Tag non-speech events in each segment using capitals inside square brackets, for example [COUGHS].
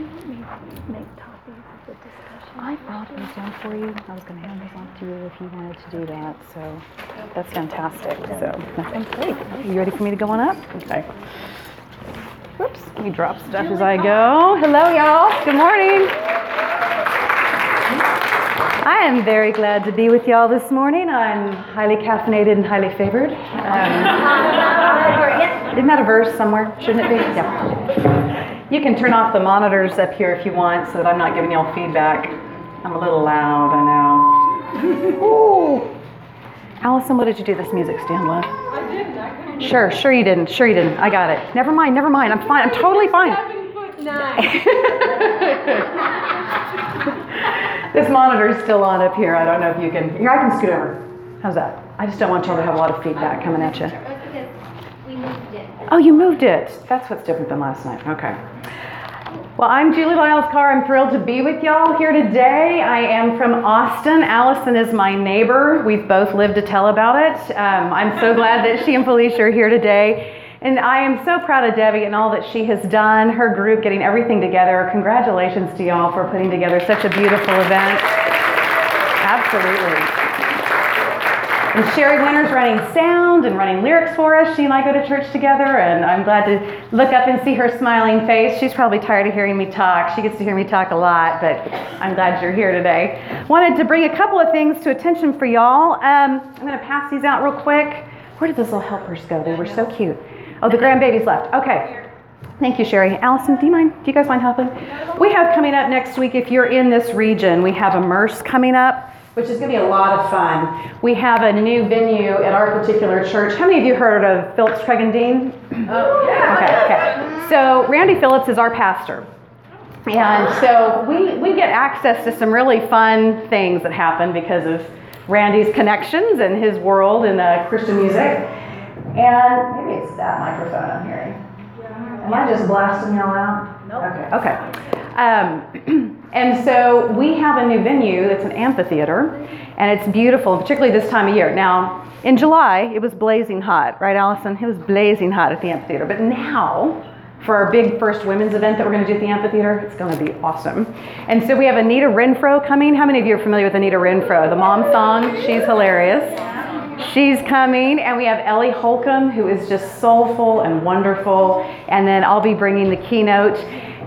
you want me to make copies of the discussion? I brought these down for you. I was going to hand these off to you if you wanted to do that. So that's fantastic. So that sounds great. You ready for me to go on up? Okay. Whoops. Let me drop stuff as I go. Hello, y'all. Good morning. I am very glad to be with y'all this morning. I'm highly caffeinated and highly favored. Um, [LAUGHS] isn't that a verse somewhere? Shouldn't it be? Yeah. You can turn off the monitors up here if you want so that I'm not giving y'all feedback. I'm a little loud, I know. [LAUGHS] Ooh. Allison, what did you do this music stand with? I didn't. I couldn't. Sure, sure you didn't. Sure you didn't. I got it. Never mind, never mind. I'm fine. I'm totally fine. Seven foot nine. [LAUGHS] this monitor is still on up here. I don't know if you can. Here, I can scoot over. How's that? I just don't want y'all to have a lot of feedback coming at you. That's because we moved it. Oh, you moved it. That's what's different than last night. Okay. Well, I'm Julie Lyles Carr. I'm thrilled to be with y'all here today. I am from Austin. Allison is my neighbor. We've both lived to tell about it. Um, I'm so glad that she and Felicia are here today. And I am so proud of Debbie and all that she has done, her group getting everything together. Congratulations to y'all for putting together such a beautiful event. Absolutely. And Sherry Winter's running sound and running lyrics for us. She and I go to church together, and I'm glad to look up and see her smiling face. She's probably tired of hearing me talk. She gets to hear me talk a lot, but I'm glad you're here today. Wanted to bring a couple of things to attention for y'all. Um, I'm going to pass these out real quick. Where did those little helpers go? They were so cute. Oh, the grandbabies left. Okay. Thank you, Sherry. Allison, do you mind? Do you guys mind helping? We have coming up next week, if you're in this region, we have a Immerse coming up which is going to be a lot of fun. We have a new venue at our particular church. How many of you heard of Phillips Craig and Dean? Oh, yeah. Okay, okay. So Randy Phillips is our pastor. And so we, we get access to some really fun things that happen because of Randy's connections and his world in uh, Christian music. And maybe it's that microphone I'm hearing. Am I just blasting y'all out? Nope. Okay. Okay. Um, [CLEARS THROAT] and so we have a new venue that's an amphitheater, and it's beautiful, particularly this time of year. Now, in July, it was blazing hot, right, Allison? It was blazing hot at the amphitheater. But now, for our big first women's event that we're going to do at the amphitheater, it's going to be awesome. And so we have Anita Renfro coming. How many of you are familiar with Anita Renfro? The mom song, she's hilarious. She's coming, and we have Ellie Holcomb, who is just soulful and wonderful. And then I'll be bringing the keynote.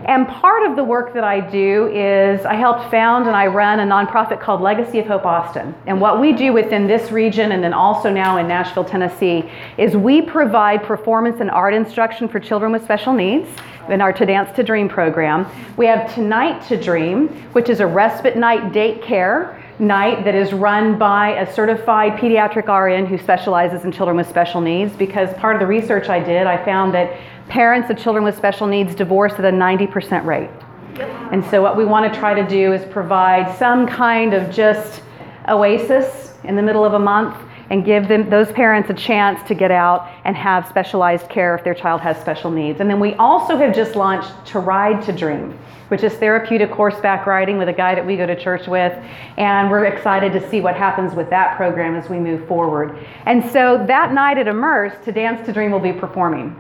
And part of the work that I do is I helped found and I run a nonprofit called Legacy of Hope Austin. And what we do within this region and then also now in Nashville, Tennessee, is we provide performance and art instruction for children with special needs in our To Dance to Dream program. We have Tonight to Dream, which is a respite night date care night that is run by a certified pediatric RN who specializes in children with special needs because part of the research I did, I found that parents of children with special needs divorce at a 90% rate. And so, what we want to try to do is provide some kind of just oasis in the middle of a month and give them those parents a chance to get out and have specialized care if their child has special needs. And then we also have just launched To Ride to Dream, which is therapeutic horseback riding with a guy that we go to church with. And we're excited to see what happens with that program as we move forward. And so that night at Immerse, To Dance to Dream will be performing.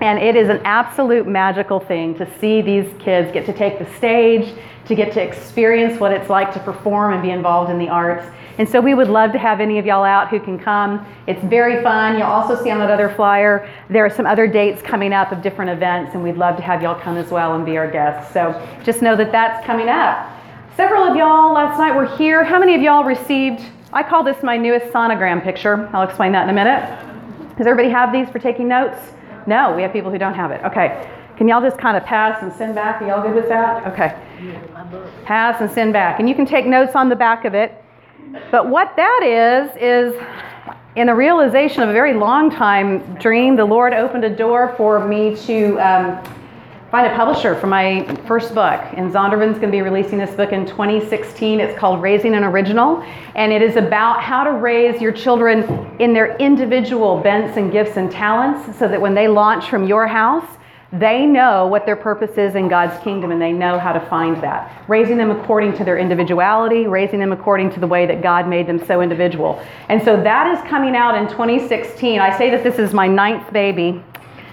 And it is an absolute magical thing to see these kids get to take the stage, to get to experience what it's like to perform and be involved in the arts. And so we would love to have any of y'all out who can come. It's very fun. You'll also see on that other flyer, there are some other dates coming up of different events, and we'd love to have y'all come as well and be our guests. So just know that that's coming up. Several of y'all last night were here. How many of y'all received? I call this my newest sonogram picture. I'll explain that in a minute. Does everybody have these for taking notes? No, we have people who don't have it. Okay. Can y'all just kind of pass and send back? Are y'all good with that? Okay. Pass and send back. And you can take notes on the back of it. But what that is, is in the realization of a very long time dream, the Lord opened a door for me to um, find a publisher for my first book. And Zondervan's going to be releasing this book in 2016. It's called Raising an Original. And it is about how to raise your children in their individual bents and gifts and talents so that when they launch from your house, they know what their purpose is in God's kingdom and they know how to find that. Raising them according to their individuality, raising them according to the way that God made them so individual. And so that is coming out in 2016. I say that this is my ninth baby.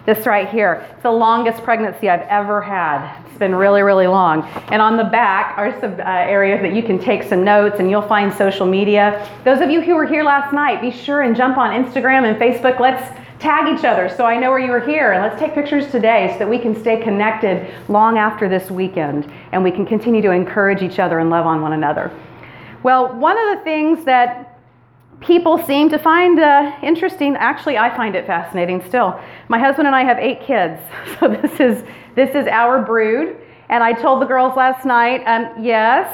This right here. It's the longest pregnancy I've ever had. It's been really, really long. And on the back are some uh, areas that you can take some notes and you'll find social media. Those of you who were here last night, be sure and jump on Instagram and Facebook. Let's tag each other so I know where you were here. And let's take pictures today so that we can stay connected long after this weekend and we can continue to encourage each other and love on one another. Well, one of the things that people seem to find uh, interesting, actually, I find it fascinating still. My husband and I have eight kids, [LAUGHS] so this is, this is our brood. And I told the girls last night, um, yes,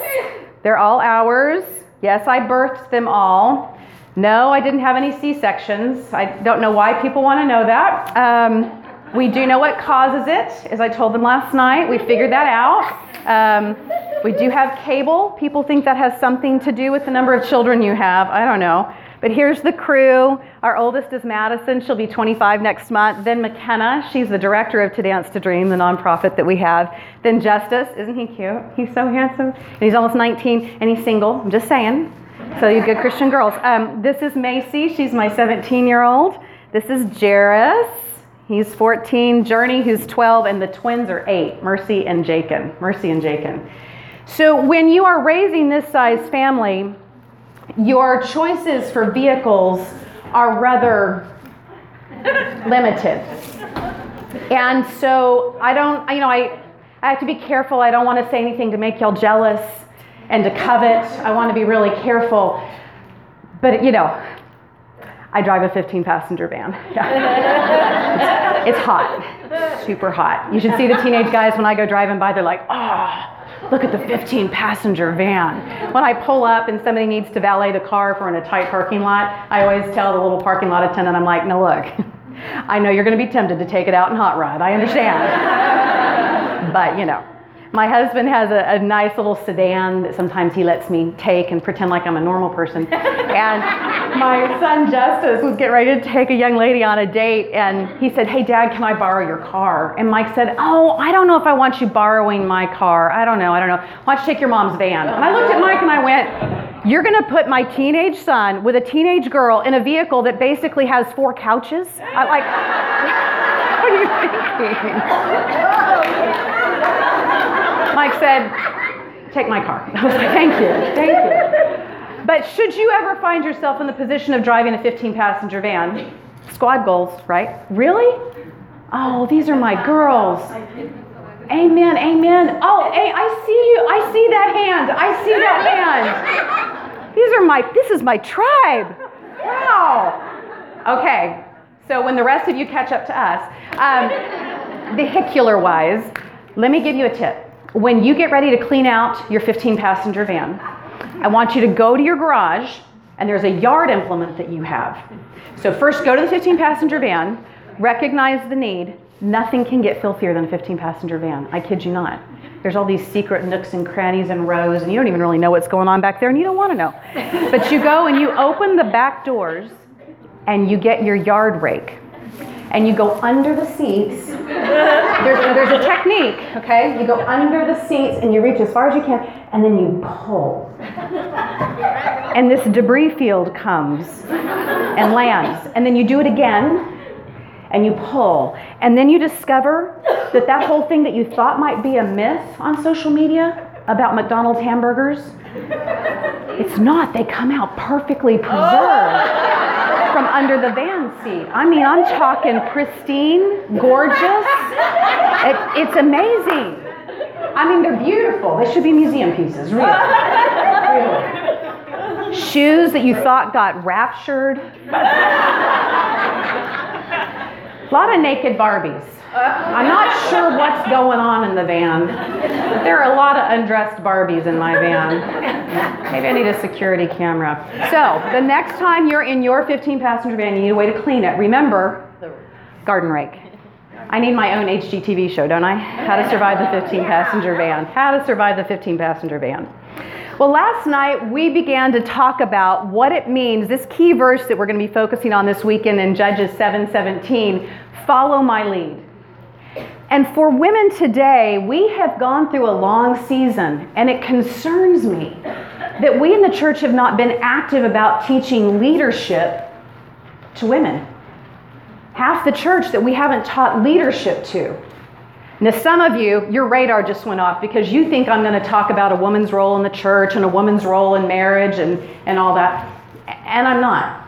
they're all ours. Yes, I birthed them all. No, I didn't have any C sections. I don't know why people want to know that. Um, we do know what causes it, as I told them last night. We figured that out. Um, we do have cable. People think that has something to do with the number of children you have. I don't know. But here's the crew. Our oldest is Madison. She'll be 25 next month. Then McKenna. She's the director of To Dance to Dream, the nonprofit that we have. Then Justice. Isn't he cute? He's so handsome. And he's almost 19 and he's single. I'm just saying. So you good Christian girls. Um, this is Macy. She's my 17 year old. This is Jairus. He's 14. Journey, who's 12, and the twins are eight. Mercy and Jacob. Mercy and Jacob. So when you are raising this size family, your choices for vehicles are rather limited. And so I don't, you know, I, I have to be careful. I don't want to say anything to make y'all jealous and to covet. I want to be really careful. But, you know, I drive a 15 passenger van. [LAUGHS] Yeah. it's, [LAUGHS] it's hot, super hot. You should see the teenage guys when I go driving by, they're like, oh, look at the 15 passenger van. When I pull up and somebody needs to valet the car we're in a tight parking lot, I always tell the little parking lot attendant, I'm like, no, look, [LAUGHS] I know you're going to be tempted to take it out and hot rod. I understand. but, you know. My husband has a, a, nice little sedan that sometimes he lets me take and pretend like I'm a normal person. [LAUGHS] and my son Justice was getting ready to take a young lady on a date, and he said, Hey, Dad, can I borrow your car? And Mike said, Oh, I don't know if I want you borrowing my car. I don't know. I don't know. Why don't you take your mom's van? And I looked at Mike and I went, You're going to put my teenage son with a teenage girl in a vehicle that basically has four couches? I like, [LAUGHS] what are you thinking? [LAUGHS] Mike said, Take my car. [LAUGHS] I was like, Thank you, thank you. But should you ever find yourself in the position of driving a 15 passenger van, squad goals, right? Really? Oh, these are my girls. Amen, amen. Oh, hey, I see you. I see that hand. I see that hand. These are my, this is my tribe. Wow. Okay, so when the rest of you catch up to us, um, vehicular wise, let me give you a tip when you get ready to clean out your 15 passenger van, I want you to go to your garage and there's a yard implement that you have. So, first go to the 15 passenger van, recognize the need. Nothing can get filthier than a 15 passenger van. I kid you not. There's all these secret nooks and crannies and rows, and you don't even really know what's going on back there, and you don't want to know. But you go and you open the back doors and you get your yard rake and you go under the seats. There's, there's a technique, okay? You go under the seats and you reach as far as you can, and then you pull. And this debris field comes and lands. And then you do it again, and you pull. And then you discover that that whole thing that you thought might be a myth on social media about McDonald's hamburgers, it's not. They come out perfectly preserved from under the van seat. I mean, I'm talking pristine, gorgeous. It, it's amazing. I mean, they're beautiful. They should be museum pieces, really. really. Shoes that you thought got raptured. A lot of naked Barbies. I'm not sure what's going on in the van. There are a lot of undressed Barbies in my van. Maybe I need a security camera. So, the next time you're in your 15 passenger van, you need a way to clean it. Remember, garden rake. I need my own HGTV show, don't I? How to survive the 15 passenger van. How to survive the 15 passenger van. Well, last night we began to talk about what it means, this key verse that we're going to be focusing on this weekend in Judges 7:17, follow my lead. And for women today, we have gone through a long season, and it concerns me that we in the church have not been active about teaching leadership to women. half the church that we haven't taught leadership to. Now, some of you, your radar just went off because you think I'm going to talk about a woman's role in the church and a woman's role in marriage and, and all that. And I'm not.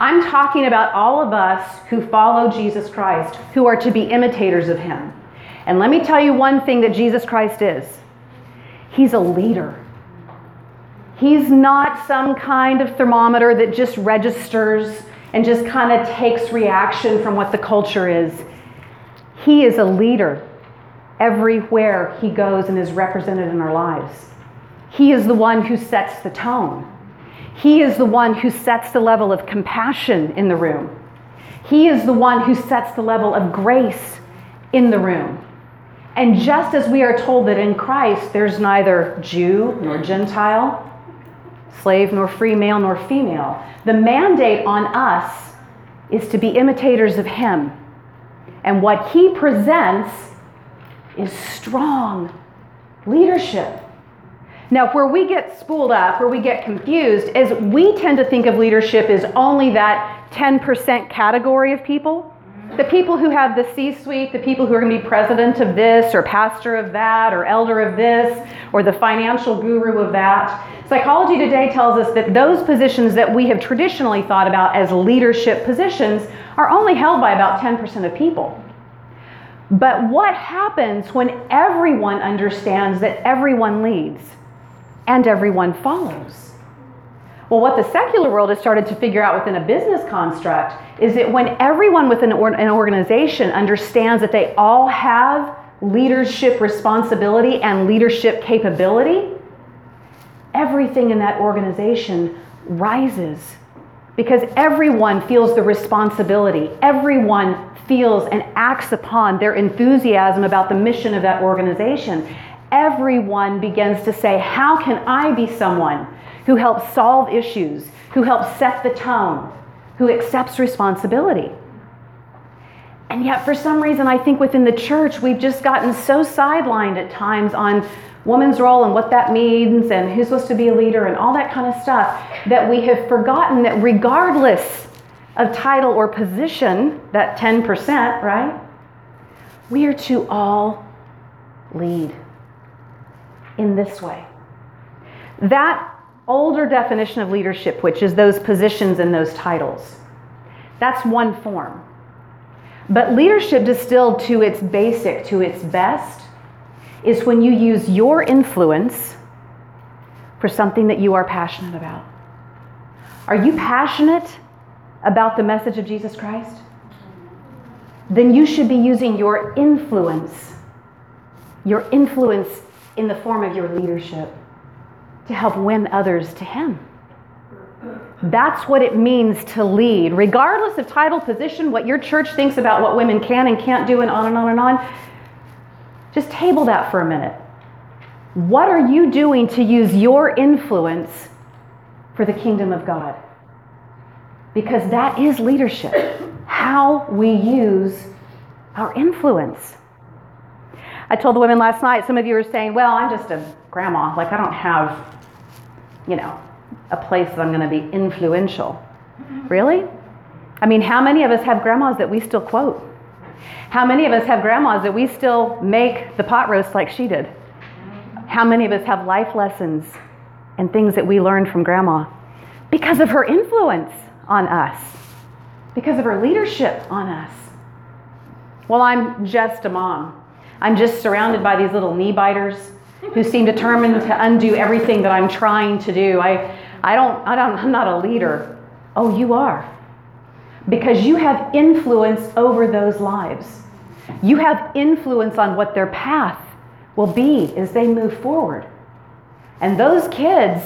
I'm talking about all of us who follow Jesus Christ, who are to be imitators of him. And let me tell you one thing that Jesus Christ is He's a leader. He's not some kind of thermometer that just registers and just kind of takes reaction from what the culture is. He is a leader everywhere he goes and is represented in our lives. He is the one who sets the tone. He is the one who sets the level of compassion in the room. He is the one who sets the level of grace in the room. And just as we are told that in Christ there's neither Jew nor Gentile, slave nor free, male nor female, the mandate on us is to be imitators of Him. And what He presents is strong leadership. Now, where we get spooled up, where we get confused, is we tend to think of leadership as only that 10% category of people. The people who have the C suite, the people who are going to be president of this, or pastor of that, or elder of this, or the financial guru of that. Psychology today tells us that those positions that we have traditionally thought about as leadership positions are only held by about 10% of people. But what happens when everyone understands that everyone leads and everyone follows? Well, what the secular world has started to figure out within a business construct is that when everyone within an organization understands that they all have leadership responsibility and leadership capability, everything in that organization rises because everyone feels the responsibility. Everyone feels and acts upon their enthusiasm about the mission of that organization. Everyone begins to say, How can I be someone who helps solve issues, who helps set the tone, who accepts responsibility? And yet, for some reason, I think within the church, we've just gotten so sidelined at times on woman's role and what that means and who's supposed to be a leader and all that kind of stuff that we have forgotten that regardless of title or position, that 10%, right? We are to all lead in this way. That older definition of leadership, which is those positions and those titles, that's one form. But leadership distilled to its basic, to its best, is when you use your influence for something that you are passionate about. Are you passionate about the message of Jesus Christ? Then you should be using your influence, your influence in the form of your leadership, to help win others to Him. That's what it means to lead. Regardless of title, position, what your church thinks about what women can and can't do, and on and on and on, just table that for a minute. What are you doing to use your influence for the kingdom of God? Because that is leadership. How we use our influence. I told the women last night, some of you were saying, well, I'm just a grandma. Like, I don't have, you know, a place that I'm going to be influential. Mm-hmm. Really? I mean, how many of us have grandmas that we still quote? How many of us have grandmas that we still make the pot roast like she did? Mm-hmm. How many of us have life lessons and things that we learned from grandma because of her influence on us, because of her leadership on us? Well, I'm just a mom. I'm just surrounded by these little knee biters who seem determined to undo everything that I'm trying to do. I, I don't, I don't, I'm not a leader. Oh, you are. Because you have influence over those lives. You have influence on what their path will be as they move forward. And those kids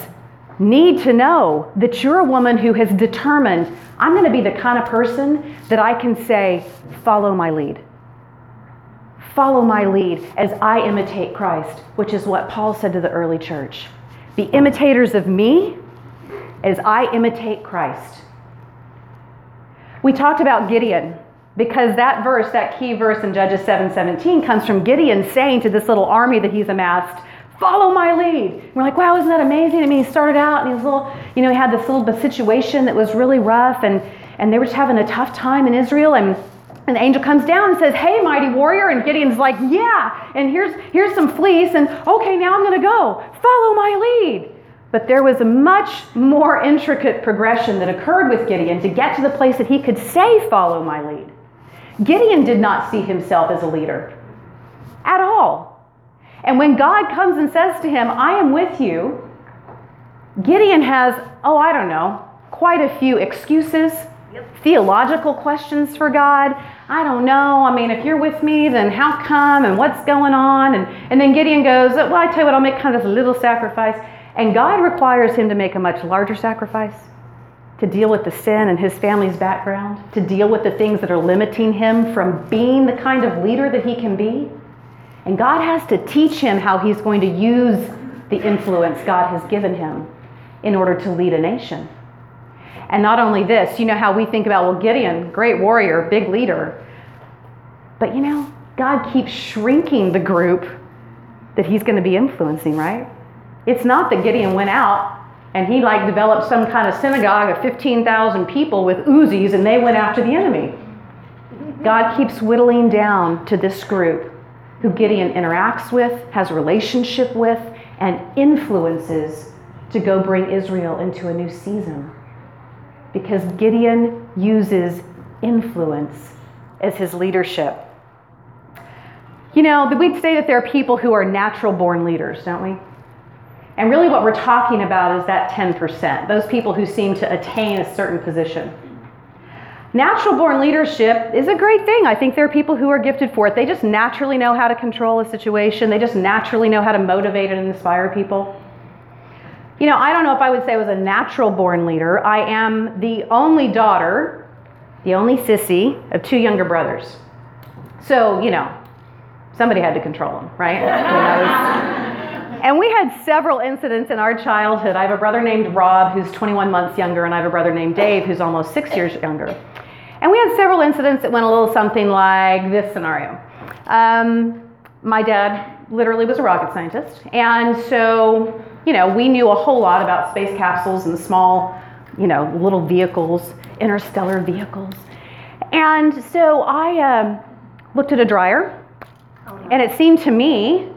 need to know that you're a woman who has determined, I'm going to be the kind of person that I can say, follow my lead. Follow my lead as I imitate Christ, which is what Paul said to the early church. Be imitators of me as I imitate Christ. We talked about Gideon because that verse, that key verse in Judges 7:17 comes from Gideon saying to this little army that he's amassed, "Follow my lead." And we're like, "Wow, isn't that amazing?" I mean, he started out and he was little, you know, he had this little situation that was really rough and and they were just having a tough time in Israel. And, and the angel comes down and says, Hey, mighty warrior. And Gideon's like, Yeah, and here's, here's some fleece. And okay, now I'm going to go. Follow my lead. But there was a much more intricate progression that occurred with Gideon to get to the place that he could say, Follow my lead. Gideon did not see himself as a leader at all. And when God comes and says to him, I am with you, Gideon has, oh, I don't know, quite a few excuses, theological questions for God. I don't know. I mean, if you're with me, then how come and what's going on? And, and then Gideon goes, Well, I tell you what, I'll make kind of this little sacrifice. And God requires him to make a much larger sacrifice to deal with the sin and his family's background, to deal with the things that are limiting him from being the kind of leader that he can be. And God has to teach him how he's going to use the influence God has given him in order to lead a nation. And not only this, you know how we think about, well, Gideon, great warrior, big leader. But you know, God keeps shrinking the group that he's going to be influencing, right? It's not that Gideon went out and he like developed some kind of synagogue of 15,000 people with Uzis and they went after the enemy. God keeps whittling down to this group who Gideon interacts with, has relationship with, and influences to go bring Israel into a new season. Because Gideon uses influence as his leadership. You know, we'd say that there are people who are natural born leaders, don't we? And really, what we're talking about is that 10%, those people who seem to attain a certain position. Natural born leadership is a great thing. I think there are people who are gifted for it. They just naturally know how to control a situation, they just naturally know how to motivate and inspire people. You know, I don't know if I would say I was a natural born leader. I am the only daughter, the only sissy of two younger brothers. So, you know, somebody had to control them, right? [LAUGHS] and we had several incidents in our childhood. I have a brother named Rob who's 21 months younger, and I have a brother named Dave who's almost six years younger. And we had several incidents that went a little something like this scenario. Um, my dad literally was a rocket scientist, and so you know, we knew a whole lot about space capsules and small, you know, little vehicles, interstellar vehicles. And so I uh, looked at a dryer, and it seemed to me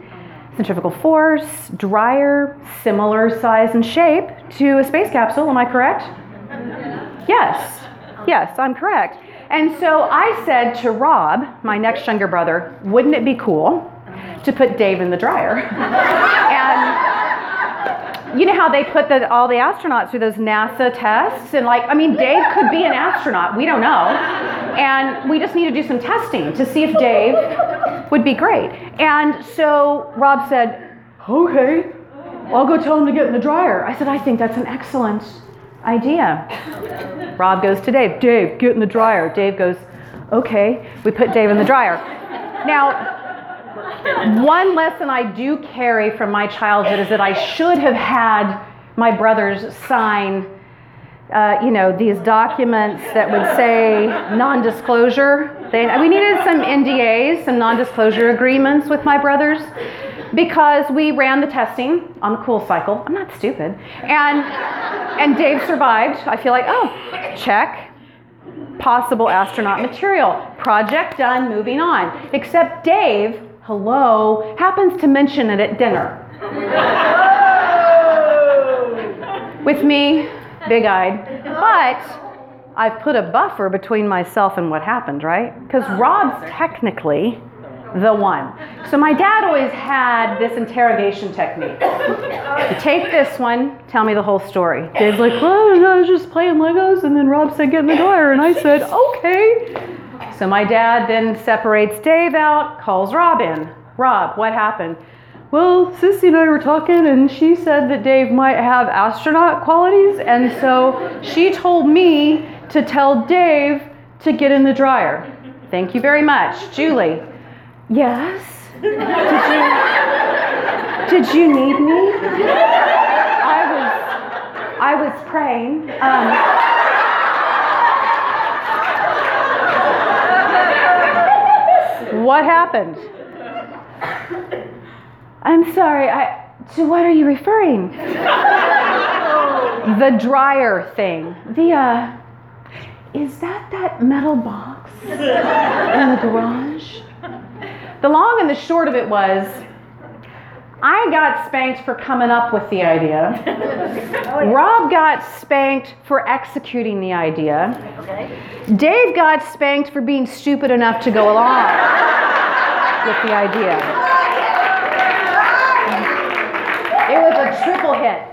centrifugal force, dryer, similar size and shape to a space capsule. Am I correct? Yes. Yes, I'm correct. And so I said to Rob, my next younger brother, wouldn't it be cool to put Dave in the dryer? [LAUGHS] and you know how they put the, all the astronauts through those NASA tests? And like, I mean, Dave could be an astronaut. We don't know. And we just need to do some testing to see if Dave would be great. And so Rob said, okay, I'll go tell him to get in the dryer. I said, I think that's an excellent idea. Rob goes to Dave, Dave, get in the dryer. Dave goes, okay. We put Dave in the dryer. Now, one lesson I do carry from my childhood is that I should have had my brothers sign, uh, you know, these documents that would say non-disclosure. They, we needed some NDAs, some non-disclosure agreements with my brothers because we ran the testing on the cool cycle. I'm not stupid. And, and Dave survived. I feel like, oh, check. Possible astronaut material. Project done, moving on. Except Dave hello, happens to mention it at dinner. Oh! With me, big eyed. But I've put a buffer between myself and what happened, right? Because oh. Rob's technically the one. So my dad always had this interrogation technique. You take this one, tell me the whole story. Dave's like, well, I was just playing Legos, and then Rob said, get in the dryer, and I said, okay. So my dad then separates Dave out, calls Rob in. Rob, what happened? Well, Sissy and I were talking, and she said that Dave might have astronaut qualities, and so she told me to tell Dave to get in the dryer. Thank you very much. Julie. Yes? Did you, did you need me? I was, I was praying. Um, What happened? I'm sorry, I, to what are you referring? the dryer thing. The, uh, is that that metal box in the garage? The long and the short of it was, I got spanked for coming up with the idea. [LAUGHS] Oh, Rob got spanked for executing the idea. Dave got spanked for being stupid enough to go along [LAUGHS] with the idea. It was a triple hit.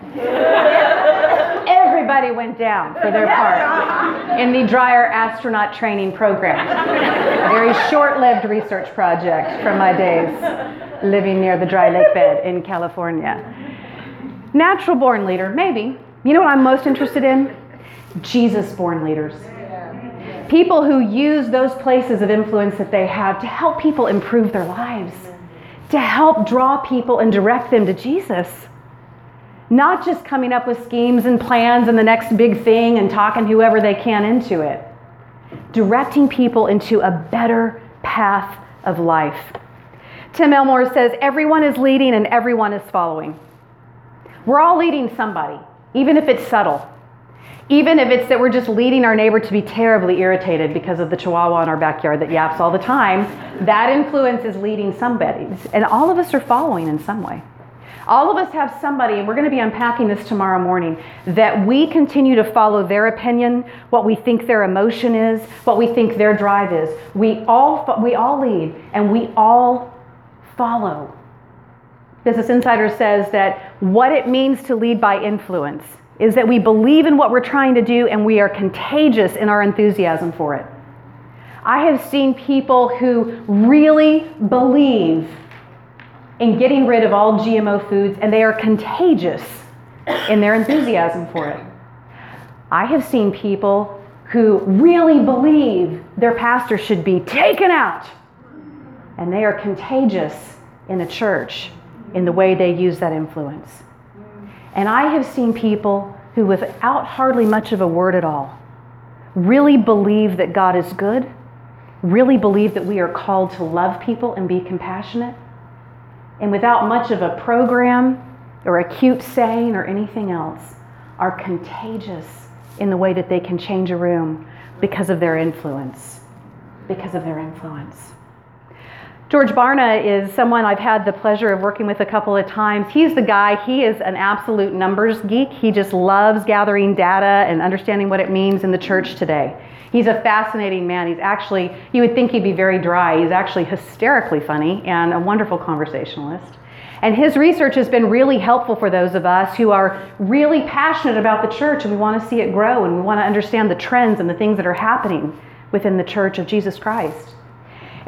Everybody went down for their part in the dryer astronaut training program. A very short lived research project from my days living near the dry lake bed in California. Natural born leader, maybe. You know what I'm most interested in? Jesus born leaders. People who use those places of influence that they have to help people improve their lives, to help draw people and direct them to Jesus. Not just coming up with schemes and plans and the next big thing and talking whoever they can into it. Directing people into a better path of life. Tim Elmore says everyone is leading and everyone is following. We're all leading somebody, even if it's subtle. Even if it's that we're just leading our neighbor to be terribly irritated because of the chihuahua in our backyard that yaps all the time, that influence is leading somebody. And all of us are following in some way. All of us have somebody, and we're going to be unpacking this tomorrow morning, that we continue to follow their opinion, what we think their emotion is, what we think their drive is. We all, we all lead, and we all follow. Business Insider says that what it means to lead by influence is that we believe in what we're trying to do and we are contagious in our enthusiasm for it. I have seen people who really believe in getting rid of all GMO foods and they are contagious in their enthusiasm for it. I have seen people who really believe their pastor should be taken out and they are contagious in a church in the way they use that influence. And I have seen people who, without hardly much of a word at all, really believe that God is good, really believe that we are called to love people and be compassionate, and without much of a program or a cute saying or anything else, are contagious in the way that they can change a room because of their influence. Because of their influence. George Barna is someone I've had the pleasure of working with a couple of times. He's the guy, he is an absolute numbers geek. He just loves gathering data and understanding what it means in the church today. He's a fascinating man. He's actually, you would think he'd be very dry. He's actually hysterically funny and a wonderful conversationalist. And his research has been really helpful for those of us who are really passionate about the church and we want to see it grow and we want to understand the trends and the things that are happening within the church of Jesus Christ.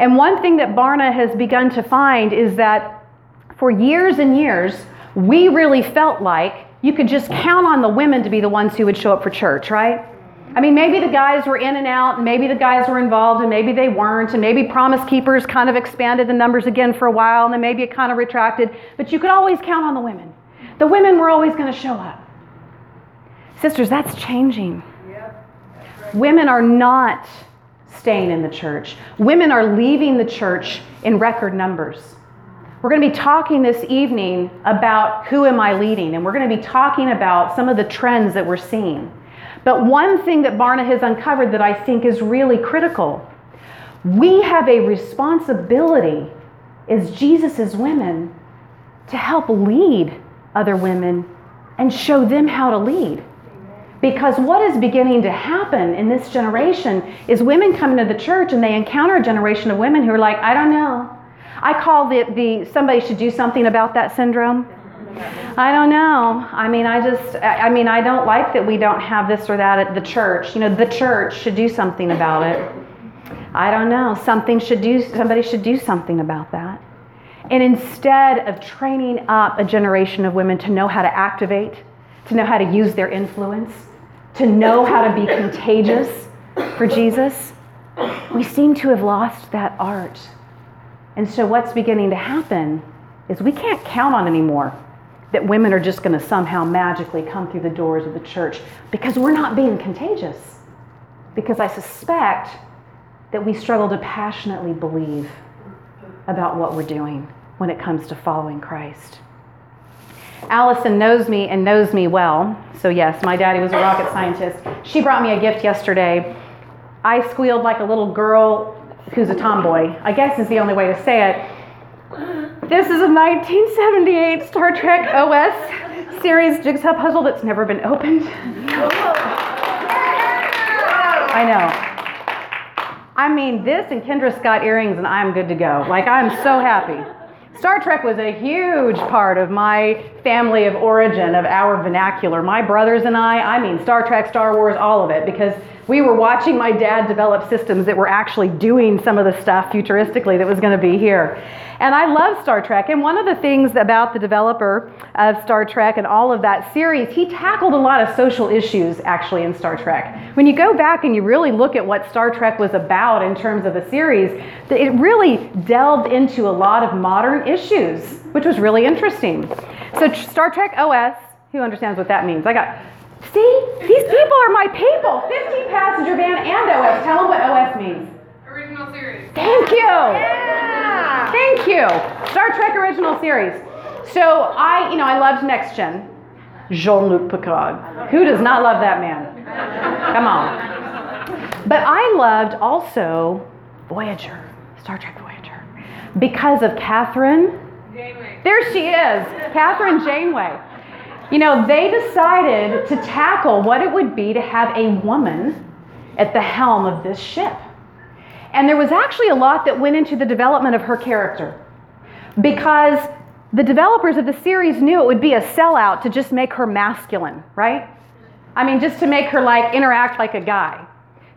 And one thing that Barna has begun to find is that for years and years, we really felt like you could just count on the women to be the ones who would show up for church, right? I mean, maybe the guys were in and out, and maybe the guys were involved, and maybe they weren't, and maybe Promise Keepers kind of expanded the numbers again for a while, and then maybe it kind of retracted, but you could always count on the women. The women were always going to show up. Sisters, that's changing. Women are not staying in the church. Women are leaving the church in record numbers. We're going to be talking this evening about who am I leading, and we're going to be talking about some of the trends that we're seeing. But one thing that Barna has uncovered that I think is really critical we have a responsibility as Jesus' women to help lead other women and show them how to lead. Because what is beginning to happen in this generation is women come into the church and they encounter a generation of women who are like, I don't know. I call it the somebody should do something about that syndrome. I don't know. I mean, I just, I mean, I don't like that we don't have this or that at the church. You know, the church should do something about it. I don't know. Something should do, somebody should do something about that. And instead of training up a generation of women to know how to activate, to know how to use their influence, to know how to be contagious for Jesus, we seem to have lost that art. And so, what's beginning to happen is we can't count on anymore that women are just going to somehow magically come through the doors of the church because we're not being contagious. Because I suspect that we struggle to passionately believe about what we're doing when it comes to following Christ. Allison knows me and knows me well. So, yes, my daddy was a rocket scientist. She brought me a gift yesterday I squealed like a little girl who's a tomboy, I guess is the only way to say it. This is a 1978 Star Trek OS series jigsaw puzzle that's never been opened. I know. I mean, this and Kendra Scott earrings, and I'm good to go. Like, I'm so happy. Star Trek was a huge part of my family of origin, of our vernacular. My brothers and I, I mean, Star Trek, Star Wars, all of it, because we were watching my dad develop systems that were actually doing some of the stuff futuristically that was going to be here. And I love Star Trek. And one of the things about the developer of Star Trek and all of that series, he tackled a lot of social issues actually in Star Trek. When you go back and you really look at what Star Trek was about in terms of the series, it really delved into a lot of modern issues, which was really interesting. So, Star Trek OS, who understands what that means? I got See, these people are my people. 15 passenger van and OS. Tell them what OS means. Original series. Thank you. Yeah. Thank you. Star Trek original series. So I, you know, I loved Next Gen. Jean-Luc Picard. Who does not love that man? Come on. But I loved also Voyager, Star Trek Voyager, because of Kathryn. Janeway. There she is, Kathryn Janeway. You know, they decided to tackle what it would be to have a woman at the helm of this ship. And there was actually a lot that went into the development of her character because the developers of the series knew it would be a sellout to just make her masculine, right? I mean, just to make her like interact like a guy.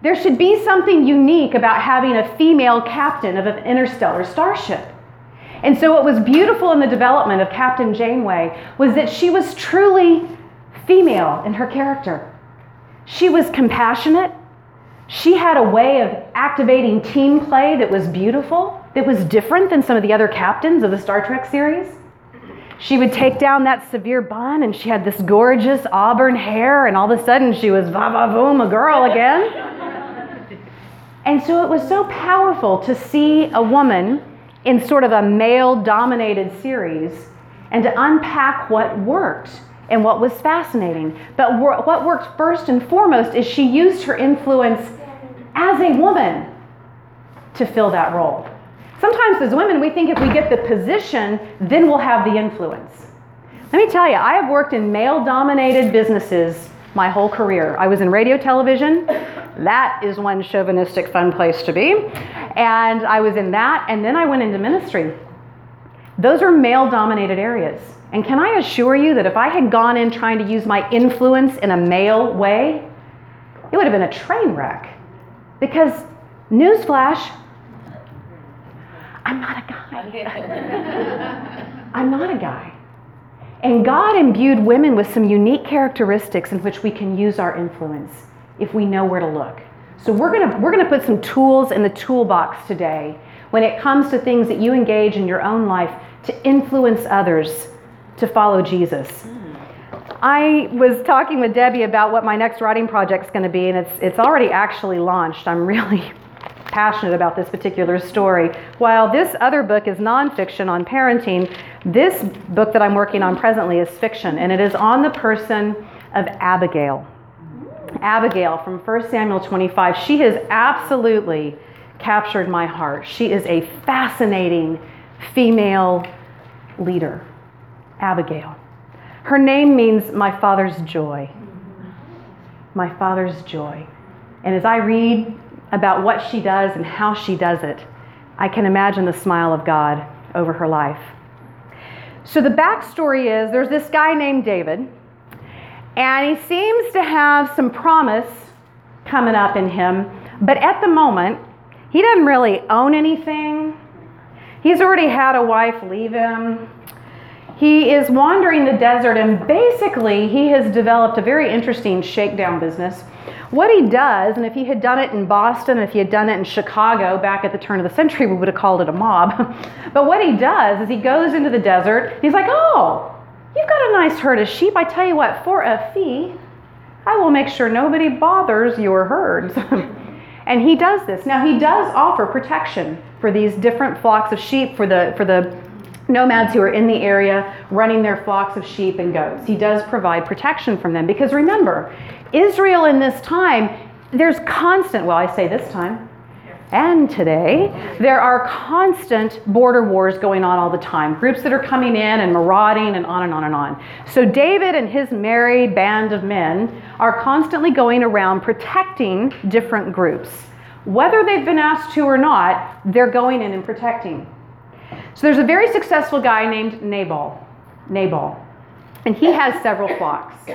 There should be something unique about having a female captain of an interstellar starship. And so, what was beautiful in the development of Captain Janeway was that she was truly female in her character. She was compassionate. She had a way of activating team play that was beautiful, that was different than some of the other captains of the Star Trek series. She would take down that severe bun, and she had this gorgeous auburn hair, and all of a sudden she was va va voom, a girl again. [LAUGHS] And so it was so powerful to see a woman in sort of a male dominated series and to unpack what worked and what was fascinating. But what worked first and foremost is she used her influence as a woman to fill that role. Sometimes as women, we think if we get the position, then we'll have the influence. Let me tell you, I have worked in male dominated businesses my whole career. I was in radio television. That is one chauvinistic fun place to be. And I was in that, and then I went into ministry. Those are male dominated areas. And can I assure you that if I had gone in trying to use my influence in a male way, it would have been a train wreck. Because, newsflash, I'm not a guy. [LAUGHS] I'm not a guy. And God imbued women with some unique characteristics in which we can use our influence if we know where to look. So we're gonna we're going to put some tools in the toolbox today when it comes to things that you engage in your own life to influence others to follow Jesus. Hmm. I was talking with Debbie about what my next writing project is going to be, and it's, it's already actually launched. I'm [LAUGHS] really passionate about this particular story. While this other book is nonfiction on parenting, this book that I'm working on presently is fiction, and it is on the person of Abigail. Abigail from 1 Samuel 25. She has absolutely captured my heart. She is a fascinating female leader, Abigail. Her name means my father's joy. My father's joy. And as I read about what she does and how she does it, I can imagine the smile of God over her life. So the backstory is there's this guy named David and he seems to have some promise coming up in him, but at the moment, he doesn't really own anything. He's already had a wife leave him. He is wandering the desert, and basically, he has developed a very interesting shakedown business. What he does, and if he had done it in Boston, if he had done it in Chicago back at the turn of the century, we would have called it a mob. [LAUGHS] but what he does is he goes into the desert, he's like, oh, You've got a nice herd of sheep. I tell you what, for a fee, I will make sure nobody bothers your herds. [LAUGHS] and he does this. Now he does offer protection for these different flocks of sheep for the for the nomads who are in the area running their flocks of sheep and goats. He does provide protection from them because remember, Israel in this time there's constant, well, I say this time, and today, there are constant border wars going on all the time. Groups that are coming in and marauding and on and on and on. So, David and his merry band of men are constantly going around protecting different groups. Whether they've been asked to or not, they're going in and protecting. So, there's a very successful guy named Nabal. Nabal. And he has several flocks.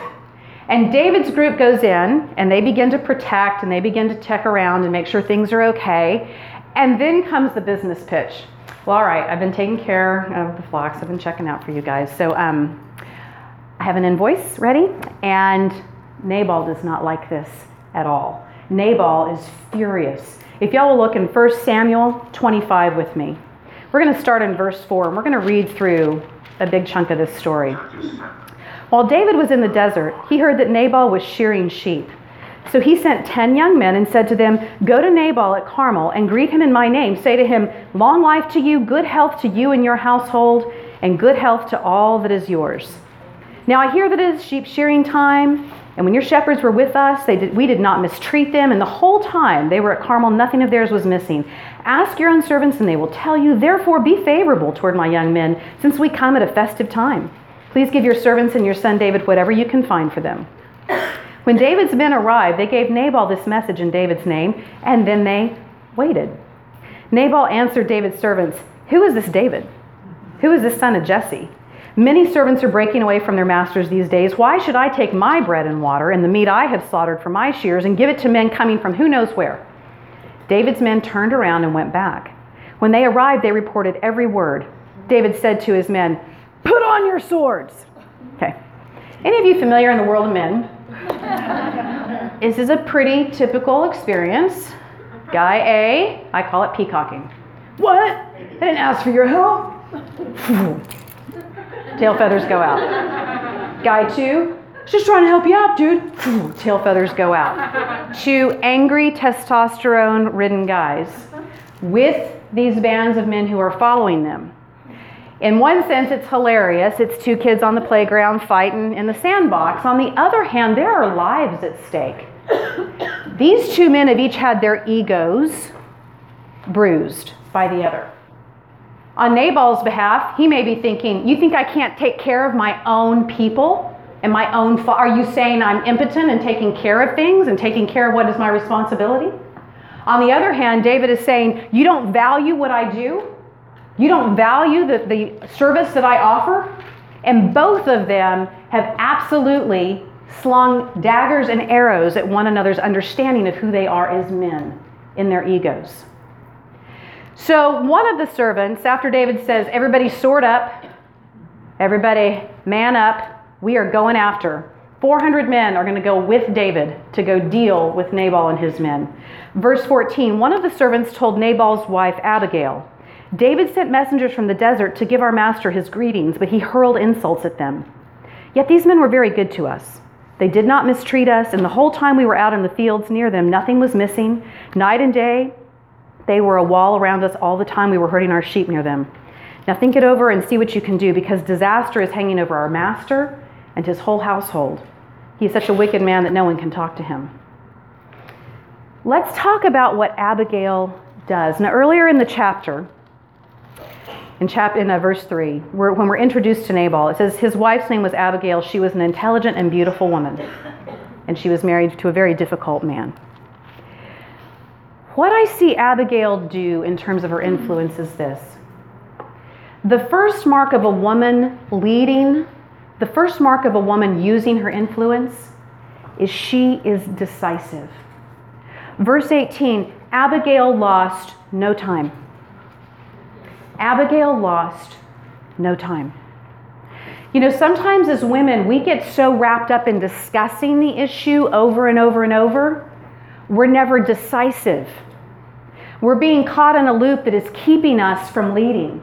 And David's group goes in and they begin to protect and they begin to check around and make sure things are okay. And then comes the business pitch. Well, all right, I've been taking care of the flocks, I've been checking out for you guys. So um, I have an invoice ready, and Nabal does not like this at all. Nabal is furious. If y'all will look in 1 Samuel 25 with me, we're going to start in verse 4 and we're going to read through a big chunk of this story. While David was in the desert, he heard that Nabal was shearing sheep. So he sent ten young men and said to them, Go to Nabal at Carmel and greet him in my name. Say to him, Long life to you, good health to you and your household, and good health to all that is yours. Now I hear that it is sheep shearing time, and when your shepherds were with us, did, we did not mistreat them, and the whole time they were at Carmel, nothing of theirs was missing. Ask your own servants, and they will tell you. Therefore, be favorable toward my young men, since we come at a festive time. Please give your servants and your son David whatever you can find for them. When David's men arrived, they gave Nabal this message in David's name, and then they waited. Nabal answered David's servants, Who is this David? Who is this son of Jesse? Many servants are breaking away from their masters these days. Why should I take my bread and water and the meat I have slaughtered for my shears and give it to men coming from who knows where? David's men turned around and went back. When they arrived, they reported every word. David said to his men, Put on your swords. Okay. Any of you familiar in the world of men? this is a pretty typical experience. Guy A, I call it peacocking. What? I didn't ask for your help. [LAUGHS] Tail feathers go out. Guy two, just trying to help you out, dude. [LAUGHS] Tail feathers go out. Two angry testosterone ridden guys with these bands of men who are following them. In one sense, it's hilarious. It's two kids on the playground fighting in the sandbox. On the other hand, there are lives at stake. [COUGHS] These two men have each had their egos bruised by the other. On Nabal's behalf, he may be thinking, You think I can't take care of my own people and my own? Fa- are you saying I'm impotent in taking care of things and taking care of what is my responsibility? On the other hand, David is saying, You don't value what I do? You don't value the, the service that I offer? And both of them have absolutely slung daggers and arrows at one another's understanding of who they are as men in their egos. So, one of the servants, after David says, Everybody sword up, everybody man up, we are going after. 400 men are going to go with David to go deal with Nabal and his men. Verse 14 One of the servants told Nabal's wife, Abigail, David sent messengers from the desert to give our master his greetings, but he hurled insults at them. Yet these men were very good to us. They did not mistreat us, and the whole time we were out in the fields near them, nothing was missing. Night and day, they were a wall around us all the time we were herding our sheep near them. Now think it over and see what you can do, because disaster is hanging over our master and his whole household. He is such a wicked man that no one can talk to him. Let's talk about what Abigail does. Now, earlier in the chapter, in chapter in uh, verse 3 where, when we're introduced to nabal it says his wife's name was abigail. She was an intelligent and beautiful woman and she was married to a very difficult man. What i see abigail do in terms of her influence is this. The first mark of a woman leading the first mark of a woman using her influence is she is decisive. Verse 18 abigail lost no time Abigail lost no time. You know, sometimes as women, we get so wrapped up in discussing the issue over and over and over, we're never decisive. We're being caught in a loop that is keeping us from leading.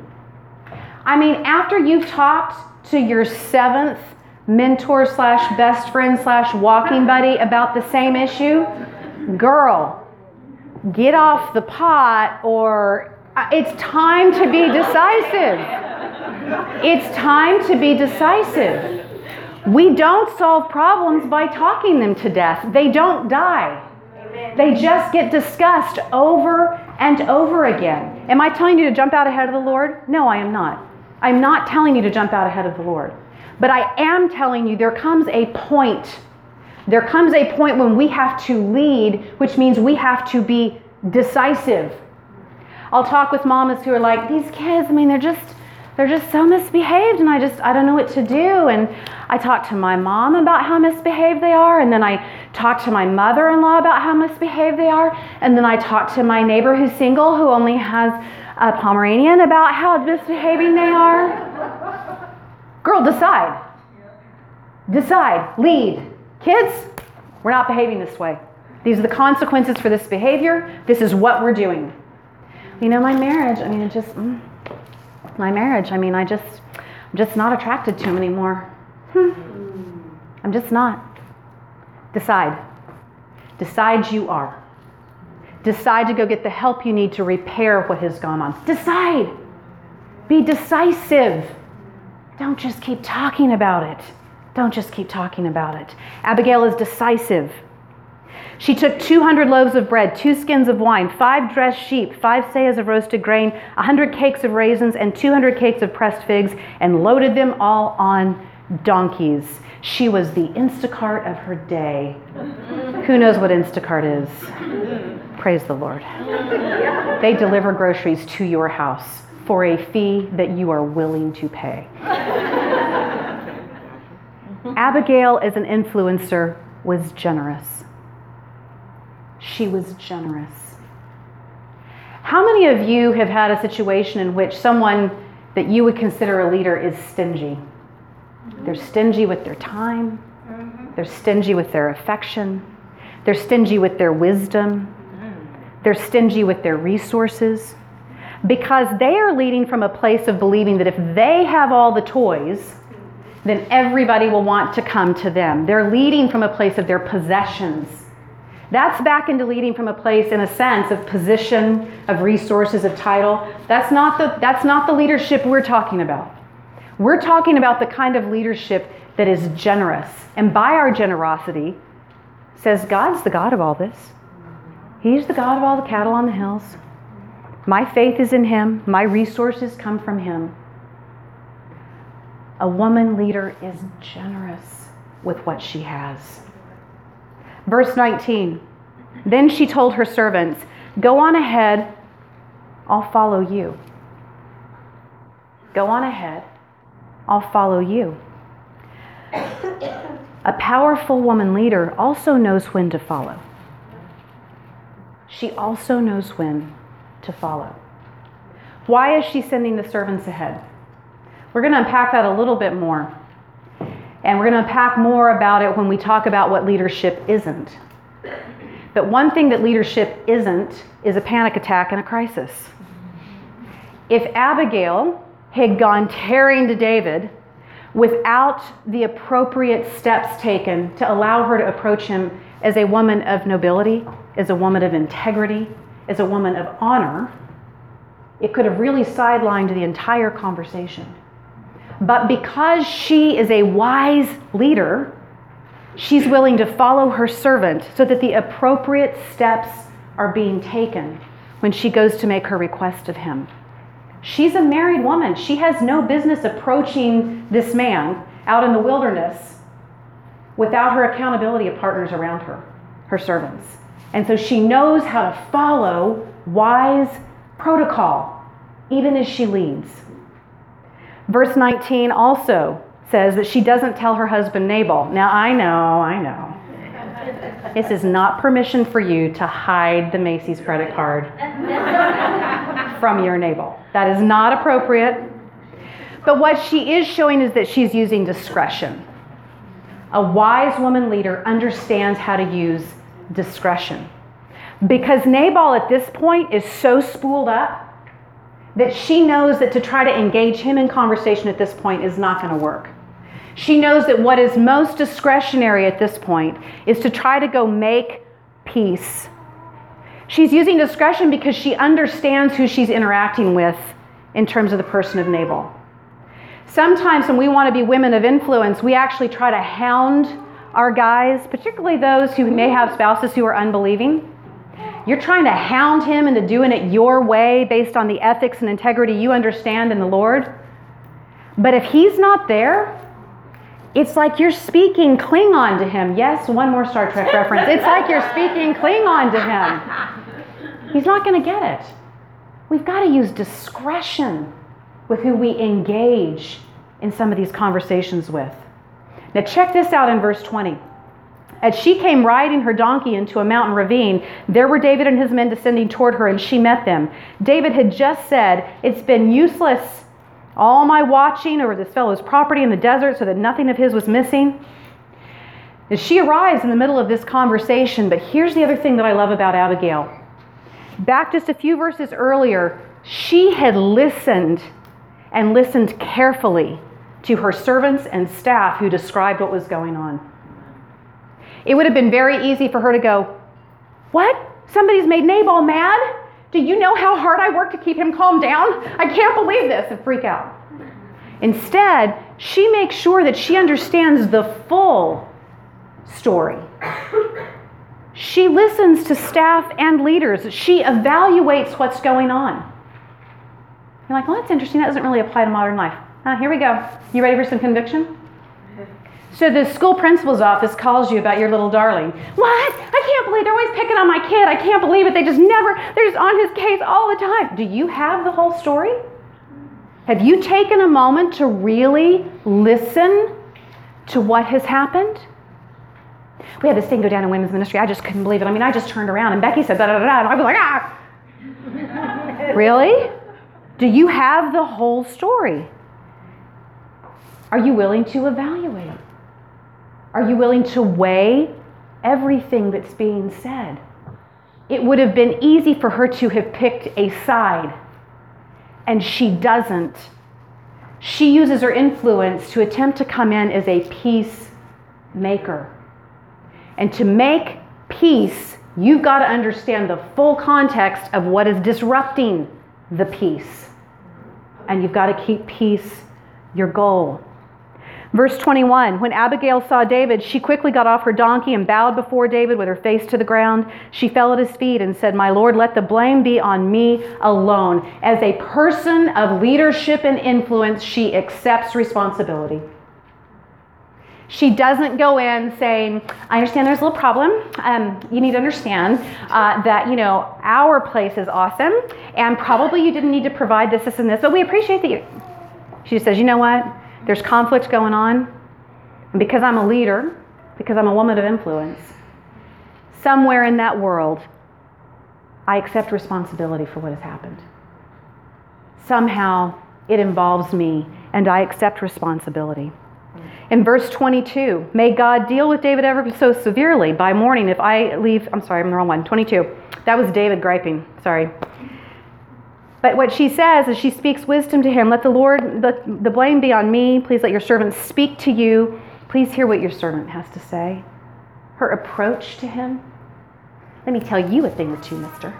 I mean, after you've talked to your seventh mentor slash best friend slash walking buddy about the same issue, girl, get off the pot or Uh, it's time to be decisive. It's time to be decisive. We don't solve problems by talking them to death, they don't die. They just get discussed over and over again. Am I telling you to jump out ahead of the Lord? No, I am not. I'm not telling you to jump out ahead of the Lord. But I am telling you there comes a point. There comes a point when we have to lead, which means we have to be decisive. I'll talk with mamas who are like, these kids, I mean, they're just they're just so misbehaved and I just I don't know what to do and I talk to my mom about how misbehaved they are and then I talk to my mother-in-law about how misbehaved they are and then I talk to my neighbor who's single who only has a Pomeranian about how misbehaving they are. Girl, decide. Decide. Lead. Kids, we're not behaving this way. These are the consequences for this behavior. This is what we're doing. You know, my marriage, I mean, it just, mm, my marriage, I mean, I just, I'm just not attracted to him anymore. Hmm. I'm just not. Decide. Decide you are. Decide to go get the help you need to repair what has gone on. Decide. Be decisive. Don't just keep talking about it. Don't just keep talking about it. Abigail is decisive. She took 200 loaves of bread, two skins of wine, five dressed sheep, five seahs of roasted grain, 100 cakes of raisins, and 200 cakes of pressed figs, and loaded them all on donkeys. She was the Instacart of her day. Who knows what Instacart is? Praise the Lord. They deliver groceries to your house for a fee that you are willing to pay. Abigail, as an influencer, was generous. She was generous. How many of you have had a situation in which someone that you would consider a leader is stingy? They're stingy with their time, mm-hmm. they're stingy with their affection, they're stingy with their wisdom, they're stingy with their resources because they are leading from a place of believing that if they have all the toys, then everybody will want to come to them. They're leading from a place of their possessions. That's back into leading from a place, in a sense, of position, of resources, of title. That's not the, that's not the leadership we're talking about. We're talking about the kind of leadership that is generous. And by our generosity, says God's the God of all this. He's the God of all the cattle on the hills. My faith is in Him, my resources come from Him. A woman leader is generous with what she has. Verse 19 Then she told her servants, Go on ahead, I'll follow you. Go on ahead, I'll follow you. A powerful woman leader also knows when to follow. She also knows when to follow. Why is she sending the servants ahead? We're going to unpack that a little bit more. And we're going to unpack more about it when we talk about what leadership isn't. But one thing that leadership isn't is a panic attack and a crisis. If Abigail had gone tearing to David without the appropriate steps taken to allow her to approach him as a woman of nobility, as a woman of integrity, as a woman of honor, it could have really sidelined the entire conversation. But because she is a wise leader, she's willing to follow her servant so that the appropriate steps are being taken when she goes to make her request of him. She's a married woman. She has no business approaching this man out in the wilderness without her accountability of partners around her, her servants. And so she knows how to follow wise protocol, even as she leads. Verse 19 also says that she doesn't tell her husband Nabal. Now, I know, I know. This is not permission for you to hide the Macy's credit card from your Nabal. That is not appropriate. But what she is showing is that she's using discretion. A wise woman leader understands how to use discretion. Because Nabal at this point is so spooled up that she knows that to try to engage him in conversation at this point is not going to work. She knows that what is most discretionary at this point is to try to go make peace. She's using discretion because she understands who she's interacting with in terms of the person of Nabal. Sometimes when we want to be women of influence, we actually try to hound our guys, particularly those who may have spouses who are unbelieving, you're trying to hound him into doing it your way based on the ethics and integrity you understand in the Lord. But if he's not there, it's like you're speaking Klingon to him. Yes, one more Star Trek reference. It's like you're speaking Klingon to him. He's not going to get it. We've got to use discretion with who we engage in some of these conversations with. Now, check this out in verse 20. As she came riding her donkey into a mountain ravine, there were David and his men descending toward her, and she met them. David had just said, It's been useless all my watching over this fellow's property in the desert so that nothing of his was missing. And she arrives in the middle of this conversation, but here's the other thing that I love about Abigail. Back just a few verses earlier, she had listened and listened carefully to her servants and staff who described what was going on. It would have been very easy for her to go, What? Somebody's made Nabal mad? Do you know how hard I work to keep him calmed down? I can't believe this, and freak out. Instead, she makes sure that she understands the full story. She listens to staff and leaders. She evaluates what's going on. You're like, well, that's interesting. That doesn't really apply to modern life. Ah, here we go. You ready for some conviction? So the school principal's office calls you about your little darling. What? I can't believe they're always picking on my kid. I can't believe it. They just never, they're just on his case all the time. Do you have the whole story? Have you taken a moment to really listen to what has happened? We had this thing go down in women's ministry. I just couldn't believe it. I mean, I just turned around and Becky said da da da da, and I was like, ah. [LAUGHS] really? Do you have the whole story? Are you willing to evaluate? Are you willing to weigh everything that's being said? It would have been easy for her to have picked a side, and she doesn't. She uses her influence to attempt to come in as a peacemaker. And to make peace, you've got to understand the full context of what is disrupting the peace. And you've got to keep peace your goal. Verse 21 When Abigail saw David, she quickly got off her donkey and bowed before David with her face to the ground. She fell at his feet and said, My Lord, let the blame be on me alone. As a person of leadership and influence, she accepts responsibility. She doesn't go in saying, I understand there's a little problem. Um, you need to understand uh, that, you know, our place is awesome, and probably you didn't need to provide this, this, and this, but we appreciate that you. She says, you know what? There's conflict going on. And because I'm a leader, because I'm a woman of influence, somewhere in that world, I accept responsibility for what has happened. Somehow it involves me, and I accept responsibility. In verse 22, may God deal with David ever so severely by morning if I leave. I'm sorry, I'm the wrong one. 22. That was David griping. Sorry. But what she says is she speaks wisdom to him. Let the Lord, the, the blame be on me. Please let your servant speak to you. Please hear what your servant has to say. Her approach to him. Let me tell you a thing or two, mister.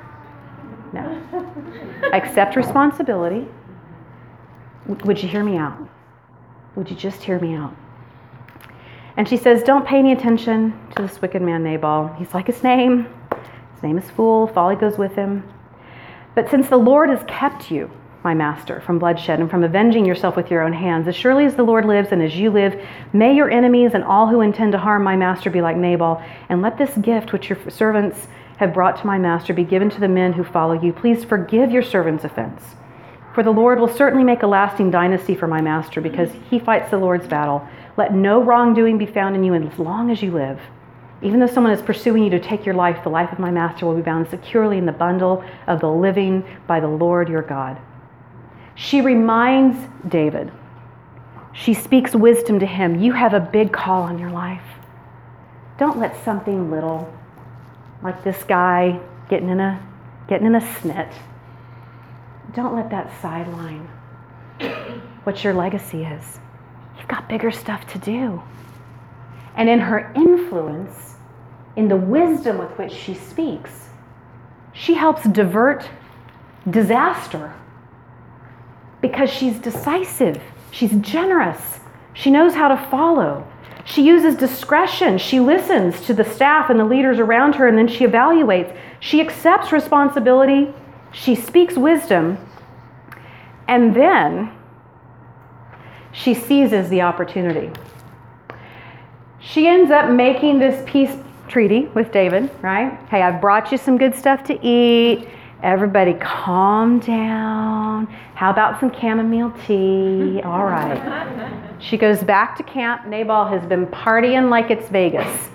No. [LAUGHS] Accept responsibility. Would you hear me out? Would you just hear me out? And she says, Don't pay any attention to this wicked man, Nabal. He's like his name. His name is Fool. Folly goes with him. But since the Lord has kept you, my master, from bloodshed and from avenging yourself with your own hands, as surely as the Lord lives and as you live, may your enemies and all who intend to harm my master be like Nabal. And let this gift which your servants have brought to my master be given to the men who follow you. Please forgive your servant's offense. For the Lord will certainly make a lasting dynasty for my master because he fights the Lord's battle. Let no wrongdoing be found in you as long as you live. Even though someone is pursuing you to take your life, the life of my master will be bound securely in the bundle of the living by the Lord your God. She reminds David, she speaks wisdom to him. You have a big call on your life. Don't let something little, like this guy getting in a, getting in a snit, don't let that sideline what your legacy is. You've got bigger stuff to do. And in her influence, in the wisdom with which she speaks, she helps divert disaster because she's decisive, she's generous, she knows how to follow. She uses discretion. She listens to the staff and the leaders around her, and then she evaluates. She accepts responsibility. She speaks wisdom. And then she seizes the opportunity. She ends up making this peace treaty with David, right? Hey, I've brought you some good stuff to eat. Everybody calm down. How about some chamomile tea? [LAUGHS] All right. She goes back to camp. Nabal has been partying like it's Vegas.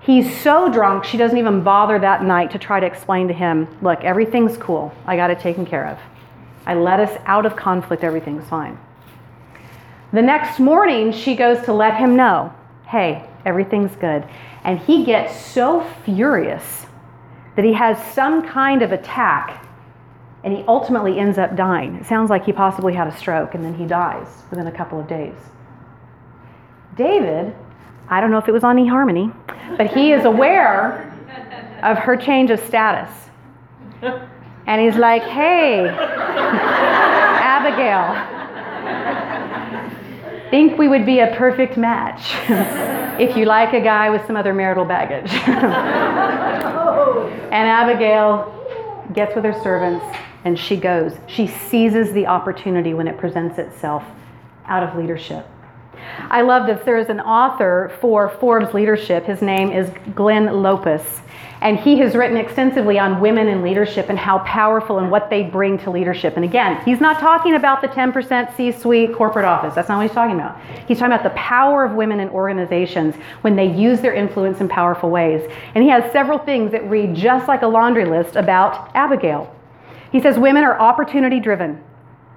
He's so drunk, she doesn't even bother that night to try to explain to him, look, everything's cool. I got it taken care of. I let us out of conflict. Everything's fine. The next morning, she goes to let him know, hey, everything's good. And he gets so furious that he has some kind of attack and he ultimately ends up dying. It sounds like he possibly had a stroke and then he dies within a couple of days. David, I don't know if it was on eHarmony, but he is aware of her change of status. And he's like, hey, [LAUGHS] Abigail, think we would be a perfect match [LAUGHS] if you like a guy with some other marital baggage. [LAUGHS] and Abigail gets with her servants and she goes. She seizes the opportunity when it presents itself out of leadership. I love that there's an author for Forbes Leadership. His name is Glenn Lopez. And he has written extensively on women in leadership and how powerful and what they bring to leadership. And again, he's not talking about the 10% C suite corporate office. That's not what he's talking about. He's talking about the power of women in organizations when they use their influence in powerful ways. And he has several things that read just like a laundry list about Abigail. He says women are opportunity driven.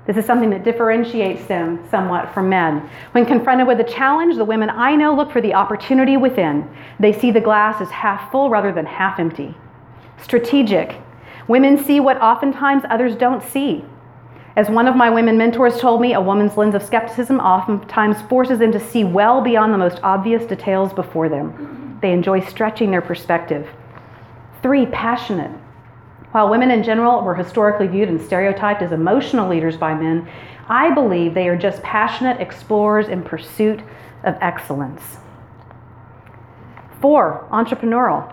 This is something that differentiates them somewhat from men. When confronted with a challenge, the women I know look for the opportunity within. They see the glass as half full rather than half empty. Strategic. Women see what oftentimes others don't see. As one of my women mentors told me, a woman's lens of skepticism oftentimes forces them to see well beyond the most obvious details before them. They enjoy stretching their perspective. Three, passionate. While women in general were historically viewed and stereotyped as emotional leaders by men, I believe they are just passionate explorers in pursuit of excellence. Four, entrepreneurial.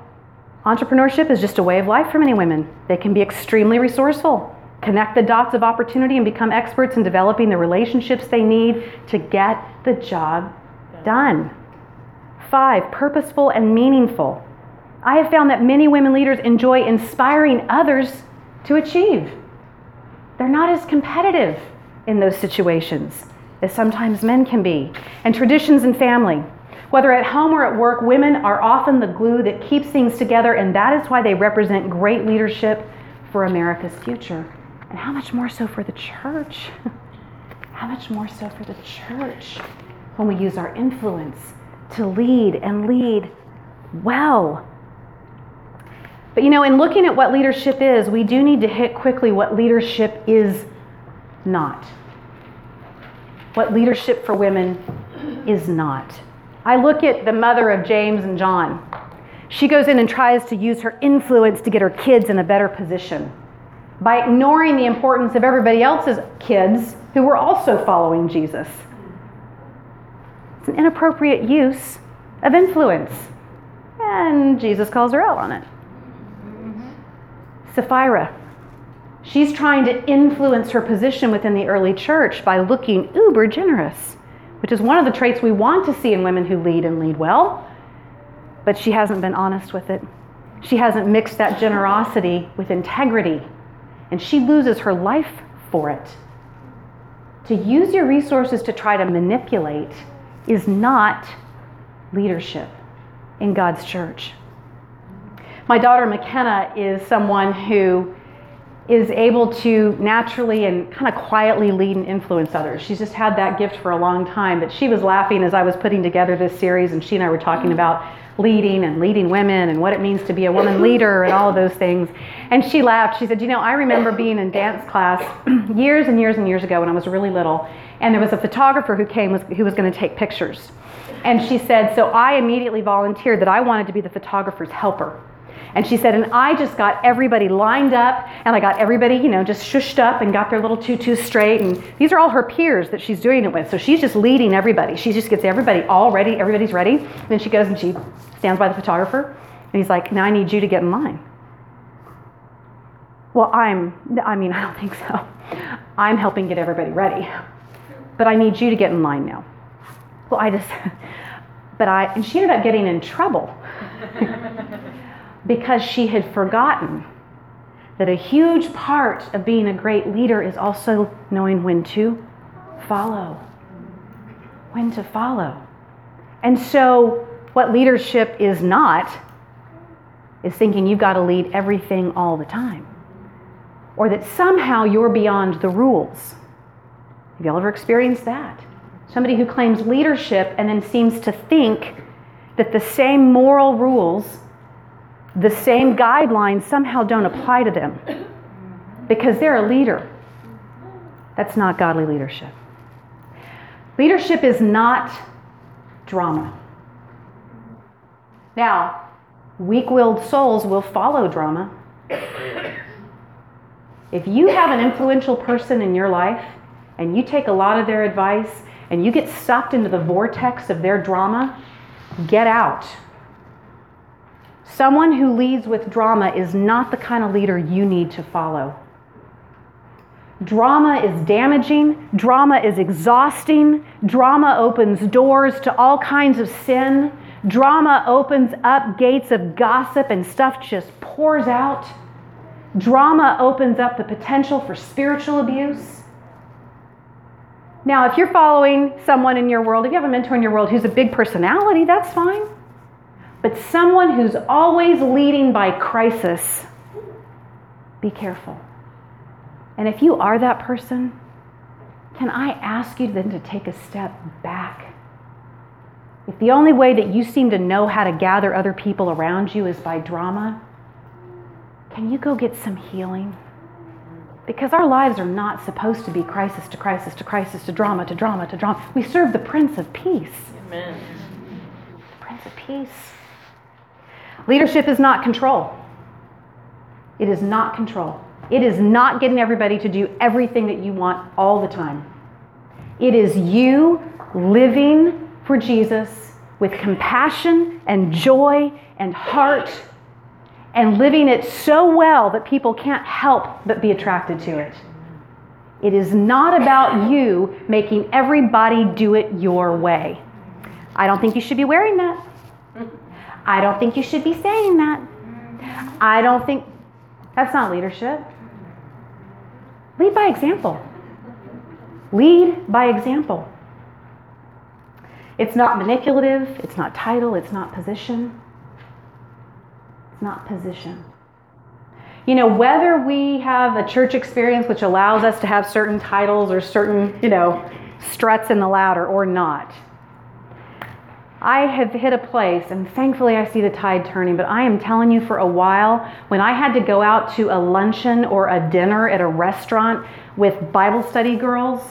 Entrepreneurship is just a way of life for many women. They can be extremely resourceful, connect the dots of opportunity, and become experts in developing the relationships they need to get the job done. Five, purposeful and meaningful. I have found that many women leaders enjoy inspiring others to achieve. They're not as competitive in those situations as sometimes men can be. And traditions and family. Whether at home or at work, women are often the glue that keeps things together, and that is why they represent great leadership for America's future. And how much more so for the church? [LAUGHS] How much more so for the church when we use our influence to lead and lead well but you know, in looking at what leadership is, we do need to hit quickly what leadership is not. What leadership for women is not. I look at the mother of James and John. She goes in and tries to use her influence to get her kids in a better position by ignoring the importance of everybody else's kids who were also following Jesus. It's an inappropriate use of influence. And Jesus calls her out on it. Sapphira. She's trying to influence her position within the early church by looking uber generous, which is one of the traits we want to see in women who lead and lead well. But she hasn't been honest with it. She hasn't mixed that generosity with integrity, and she loses her life for it. To use your resources to try to manipulate is not leadership in God's church. My daughter McKenna is someone who is able to naturally and kind of quietly lead and influence others. She's just had that gift for a long time. But she was laughing as I was putting together this series, and she and I were talking mm. about leading and leading women and what it means to be a woman leader and all of those things. And she laughed. She said, You know, I remember being in dance class [CLEARS THROAT] years and years and years ago when I was really little, and there was a photographer who came who was going to take pictures. And she said, So I immediately volunteered that I wanted to be the photographer's helper And she said, and I just got everybody lined up and I got everybody, you know, just shushed up and got their little tutus straight. And these are all her peers that she's doing it with. So she's just leading everybody. She just gets everybody all ready. Everybody's ready. And then she goes and she stands by the photographer. And he's like, now I need you to get in line. Well, I'm, I mean, [LAUGHS] I don't think so. I'm helping get everybody ready. But I need you to get in line now. Well, I just, [LAUGHS] but I, and she ended up getting in trouble [LAUGHS] because she had forgotten that a huge part of being a great leader is also knowing when to follow. When to follow. And so, what leadership is not is thinking you've got to lead everything all the time, or that somehow you're beyond the rules. Have y'all ever experienced that? Somebody who claims leadership and then seems to think that the same moral rules the same guidelines somehow don't apply to them because they're a leader. That's not godly leadership. Leadership is not drama. Now, weak willed souls will follow drama. If you have an influential person in your life and you take a lot of their advice and you get sucked into the vortex of their drama, get out Someone who leads with drama is not the kind of leader you need to follow. Drama is damaging, drama is exhausting, drama opens doors to all kinds of sin, drama opens up gates of gossip and stuff just pours out. Drama opens up the potential for spiritual abuse. Now, if you're following someone in your world, if you have a mentor in your world who's a big personality, that's fine but someone who's always leading by crisis, be careful. And if you are that person, can I ask you then to take a step back? If the only way that you seem to know how to gather other people around you is by drama, can you go get some healing? Because our lives are not supposed to be crisis to crisis to crisis to drama to drama to drama. We serve the Prince of Peace. Amen. The Prince of Peace. Leadership is not control. It is not control. It is not getting everybody to do everything that you want all the time. It is you living for Jesus with compassion and joy and heart and living it so well that people can't help but be attracted to it. It is not about you making everybody do it your way. I don't think you should be wearing that. I don't think you should be saying that. I don't think that's not leadership. Lead by example. Lead by example. It's not manipulative, it's not title, it's not position. It's not position. You know, whether we have a church experience which allows us to have certain titles or certain, you know, struts in the ladder or not, I have hit a place, and thankfully I see the tide turning, but I am telling you for a while, when I had to go out to a luncheon or a dinner at a restaurant with Bible study girls,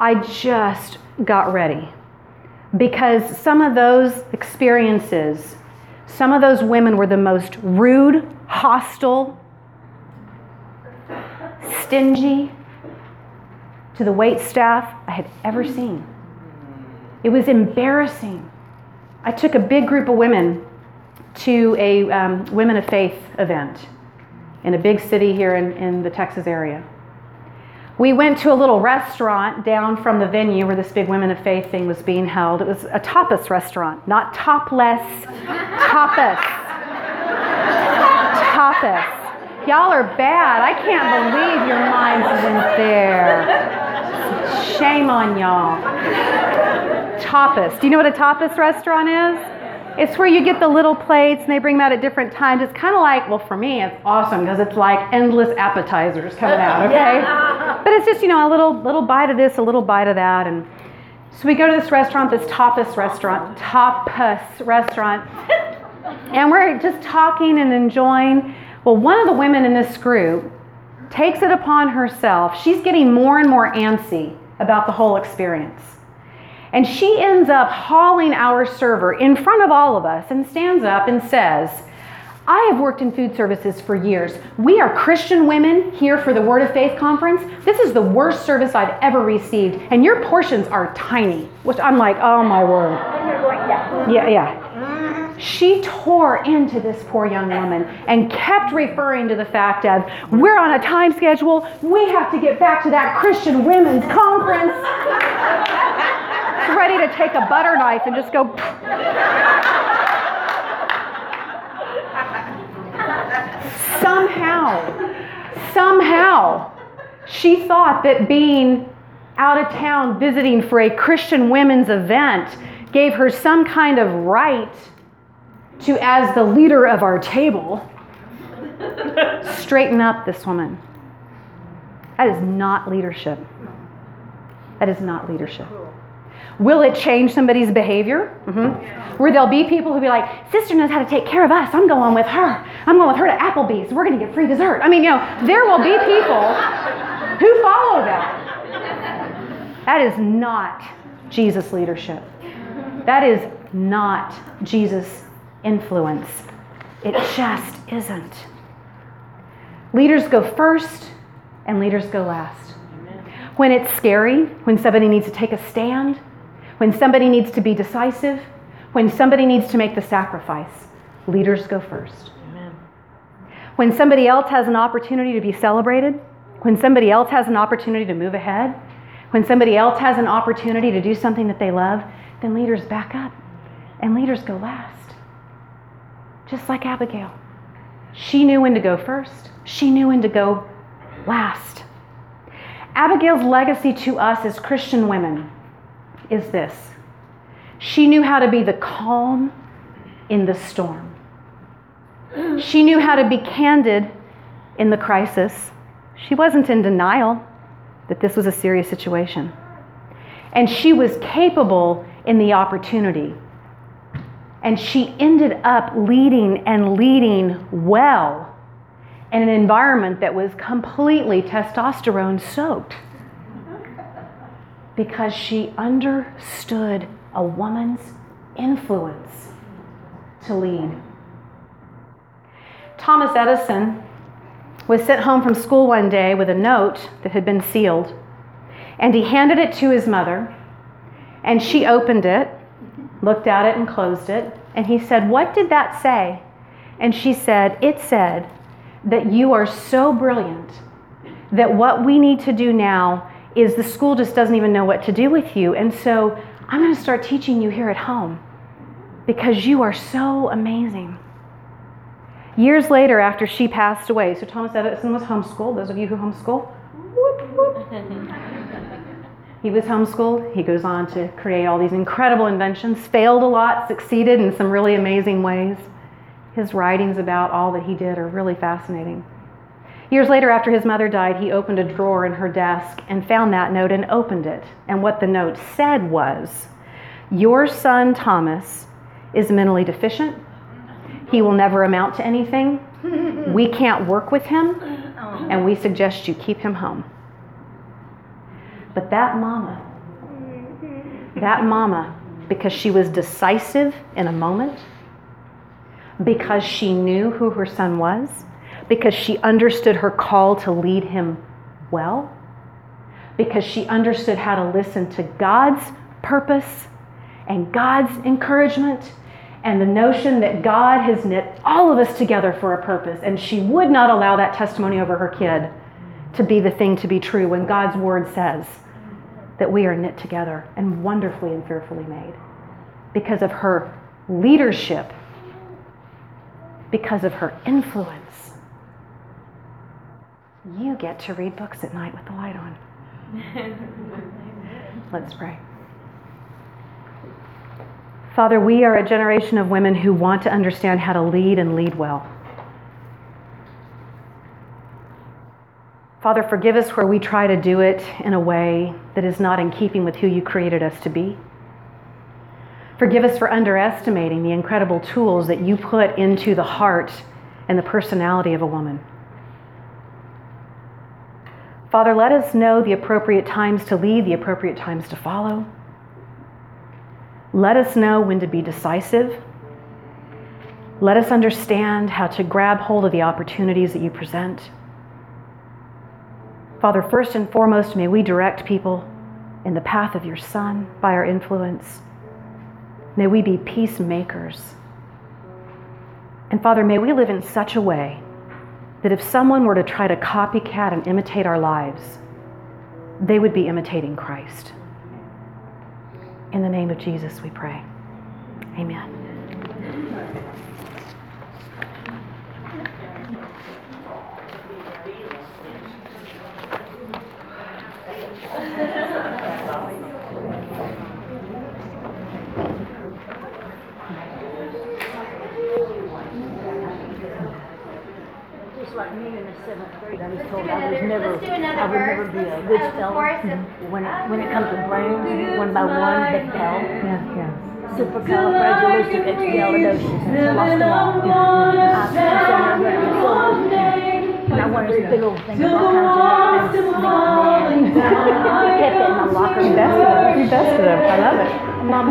I just got ready. Because some of those experiences, some of those women were the most rude, hostile, stingy to the wait staff I had ever seen. It was embarrassing. I took a big group of women to a um, Women of Faith event in a big city here in, in the Texas area. We went to a little restaurant down from the venue where this big Women of Faith thing was being held. It was a tapas restaurant, not topless, tapas. tapas. Y'all are bad. I can't believe your minds went there. Shame on y'all tapas. Do you know what a tapas restaurant is? It's where you get the little plates and they bring them out at different times. It's kind of like, well, for me, it's awesome because it's like endless appetizers coming out, [LAUGHS] okay? But it's just, you know, a little little bite of this, a little bite of that. And so we go to this restaurant, this tapas restaurant, tapas restaurant, [LAUGHS] and we're just talking and enjoying. Well, one of the women in this group takes it upon herself. She's getting more and more antsy about the whole experience. And she ends up hauling our server in front of all of us and stands up and says, I have worked in food services for years. We are Christian women here for the Word of Faith conference. This is the worst service I've ever received, and your portions are tiny, which I'm like, oh my word. Yeah, yeah. She tore into this poor young woman and kept referring to the fact of, we're on a time schedule, we have to get back to that Christian women's conference. Ready to take a butter knife and just go. somehow, somehow, she thought that being out of town visiting for a Christian women's event gave her some kind of right to, as the leader of our table, straighten up this woman. That is not leadership. That is not leadership. Will it change somebody's behavior? Mm-hmm. Where there'll be people who be like, Sister knows how to take care of us. I'm going with her. I'm going with her to Applebee's. We're going to get free dessert. I mean, you know, there will be people [LAUGHS] who follow that. That is not Jesus' leadership. That is not Jesus' influence. It just isn't. Leaders go first and leaders go last. When it's scary, when somebody needs to take a stand, when somebody needs to be decisive, when somebody needs to make the sacrifice, leaders go first. Amen. When somebody else has an opportunity to be celebrated, when somebody else has an opportunity to move ahead, when somebody else has an opportunity to do something that they love, then leaders back up and leaders go last. Just like Abigail. She knew when to go first, she knew when to go last. Abigail's legacy to us as Christian women is this she knew how to be the calm in the storm. She knew how to be candid in the crisis. She wasn't in denial that this was a serious situation. And she was capable in the opportunity. And she ended up leading and leading well in an environment that was completely testosterone soaked because she understood a woman's influence to lead. Thomas Edison was sent home from school one day with a note that had been sealed, and he handed it to his mother, and she opened it, looked at it, and closed it, and he said, What did that say? And she said, It said that you are so brilliant that what we need to do now is the school just doesn't even know what to do with you. And so I'm going to start teaching you here at home because you are so amazing. Years later, after she passed away, so Thomas Edison was homeschooled. Those of you who homeschool, he was homeschooled. He goes on to create all these incredible inventions, failed a lot, succeeded in some really amazing ways. His writings about all that he did are really fascinating. Years later, after his mother died, he opened a drawer in her desk and found that note and opened it. And what the note said was Your son Thomas is mentally deficient. He will never amount to anything. We can't work with him, and we suggest you keep him home. But that mama, that mama, because she was decisive in a moment, because she knew who her son was, because she understood her call to lead him well, because she understood how to listen to God's purpose and God's encouragement and the notion that God has knit all of us together for a purpose. And she would not allow that testimony over her kid to be the thing to be true when God's word says that we are knit together and wonderfully and fearfully made because of her leadership, because of her influence you get to read books at night with the light on. [LAUGHS] Let's pray. Father, we are a generation of women who want to understand how to lead and lead well. Father, forgive us where we try to do it in a way that is not in keeping with who you created us to be. Forgive us for underestimating the incredible tools that you put into the heart and the personality of a woman. Father, let us know the appropriate times to lead, the appropriate times to follow. Let us know when to be decisive. Let us understand how to grab hold of the opportunities that you present. Father, first and foremost, may we direct people in the path of your Son by our influence. May we be peacemakers. And Father, may we live in such a way that if someone were to try to copycat and imitate our lives, they would be imitating Christ. In the name of Jesus, we pray. Amen. Like me in the seventh grade, I was Let's told do I was never, let's do another I would never be a of good the speller. When, it- when it comes to brains, one by one, they fell. Yeah, yeah. Supercalifragilisticexpialidocious, and lost them all. I finished on that record so And I wanted this big old thing of all kinds of names, nicknames. I kept it in my locker. You bested him. You bested him. I love it. Mom,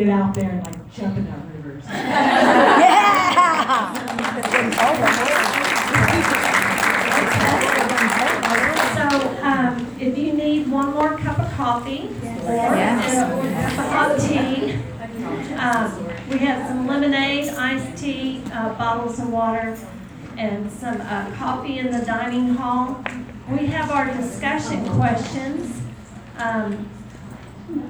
get out there and like jump in rivers. [LAUGHS] So, um, if you need one more cup of coffee or a hot tea, um, we have some lemonade, iced tea, uh, bottles of water, and some, uh, coffee in the dining hall. We have our discussion questions. Um,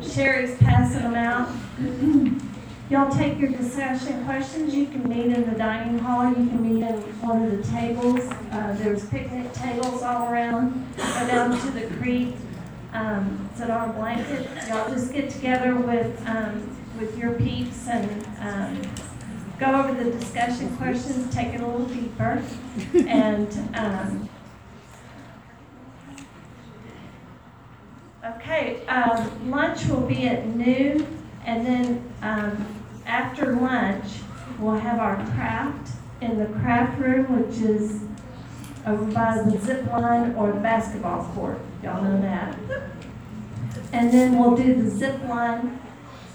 Sherry's passing them out. [CLEARS THROAT] Y'all take your discussion questions, you can meet in the dining hall, you can meet in one of the tables. Uh, there's picnic tables all around, go down to the creek, um, on a blanket. Y'all just get together with, um, with your peeps and, um, go over the discussion questions, take it a little deeper. And, um, Okay, um, lunch will be at noon, and then, um, after lunch, we'll have our craft in the craft room, which is over by the zip line or the basketball court, y'all know that. And then we'll do the zip line,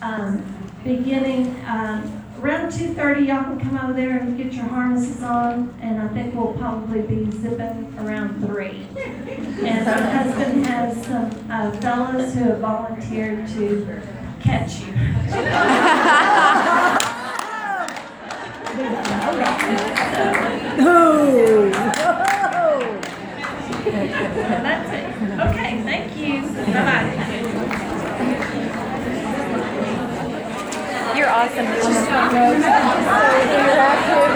um, beginning, um, around two thirty, y'all can come over there and get your harnesses on, and I think we'll probably be zipping around three. And my husband has some uh, fellows who have volunteered to catch you. Okay, thank you. Bye-bye. You're awesome. You're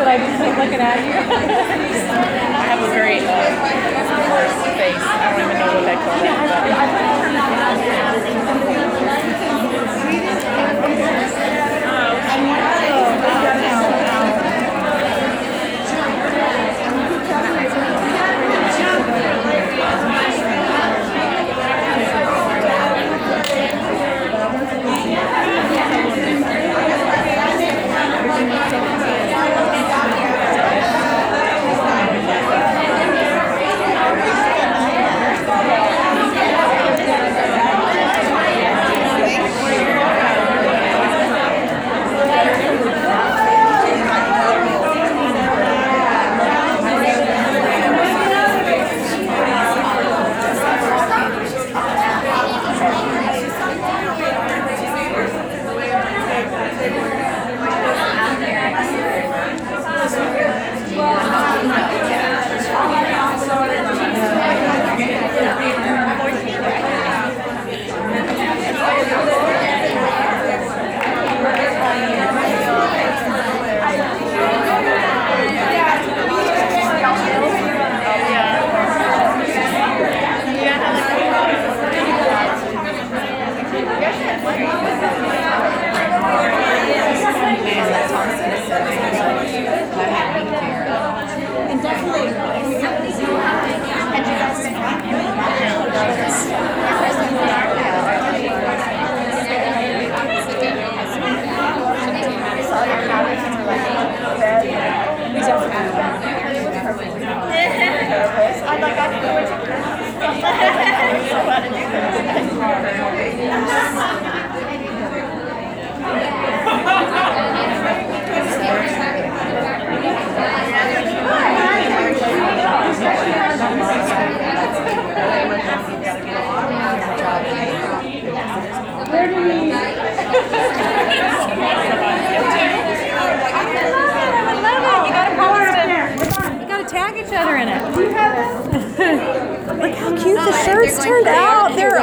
I just keep looking at you. Have a uh,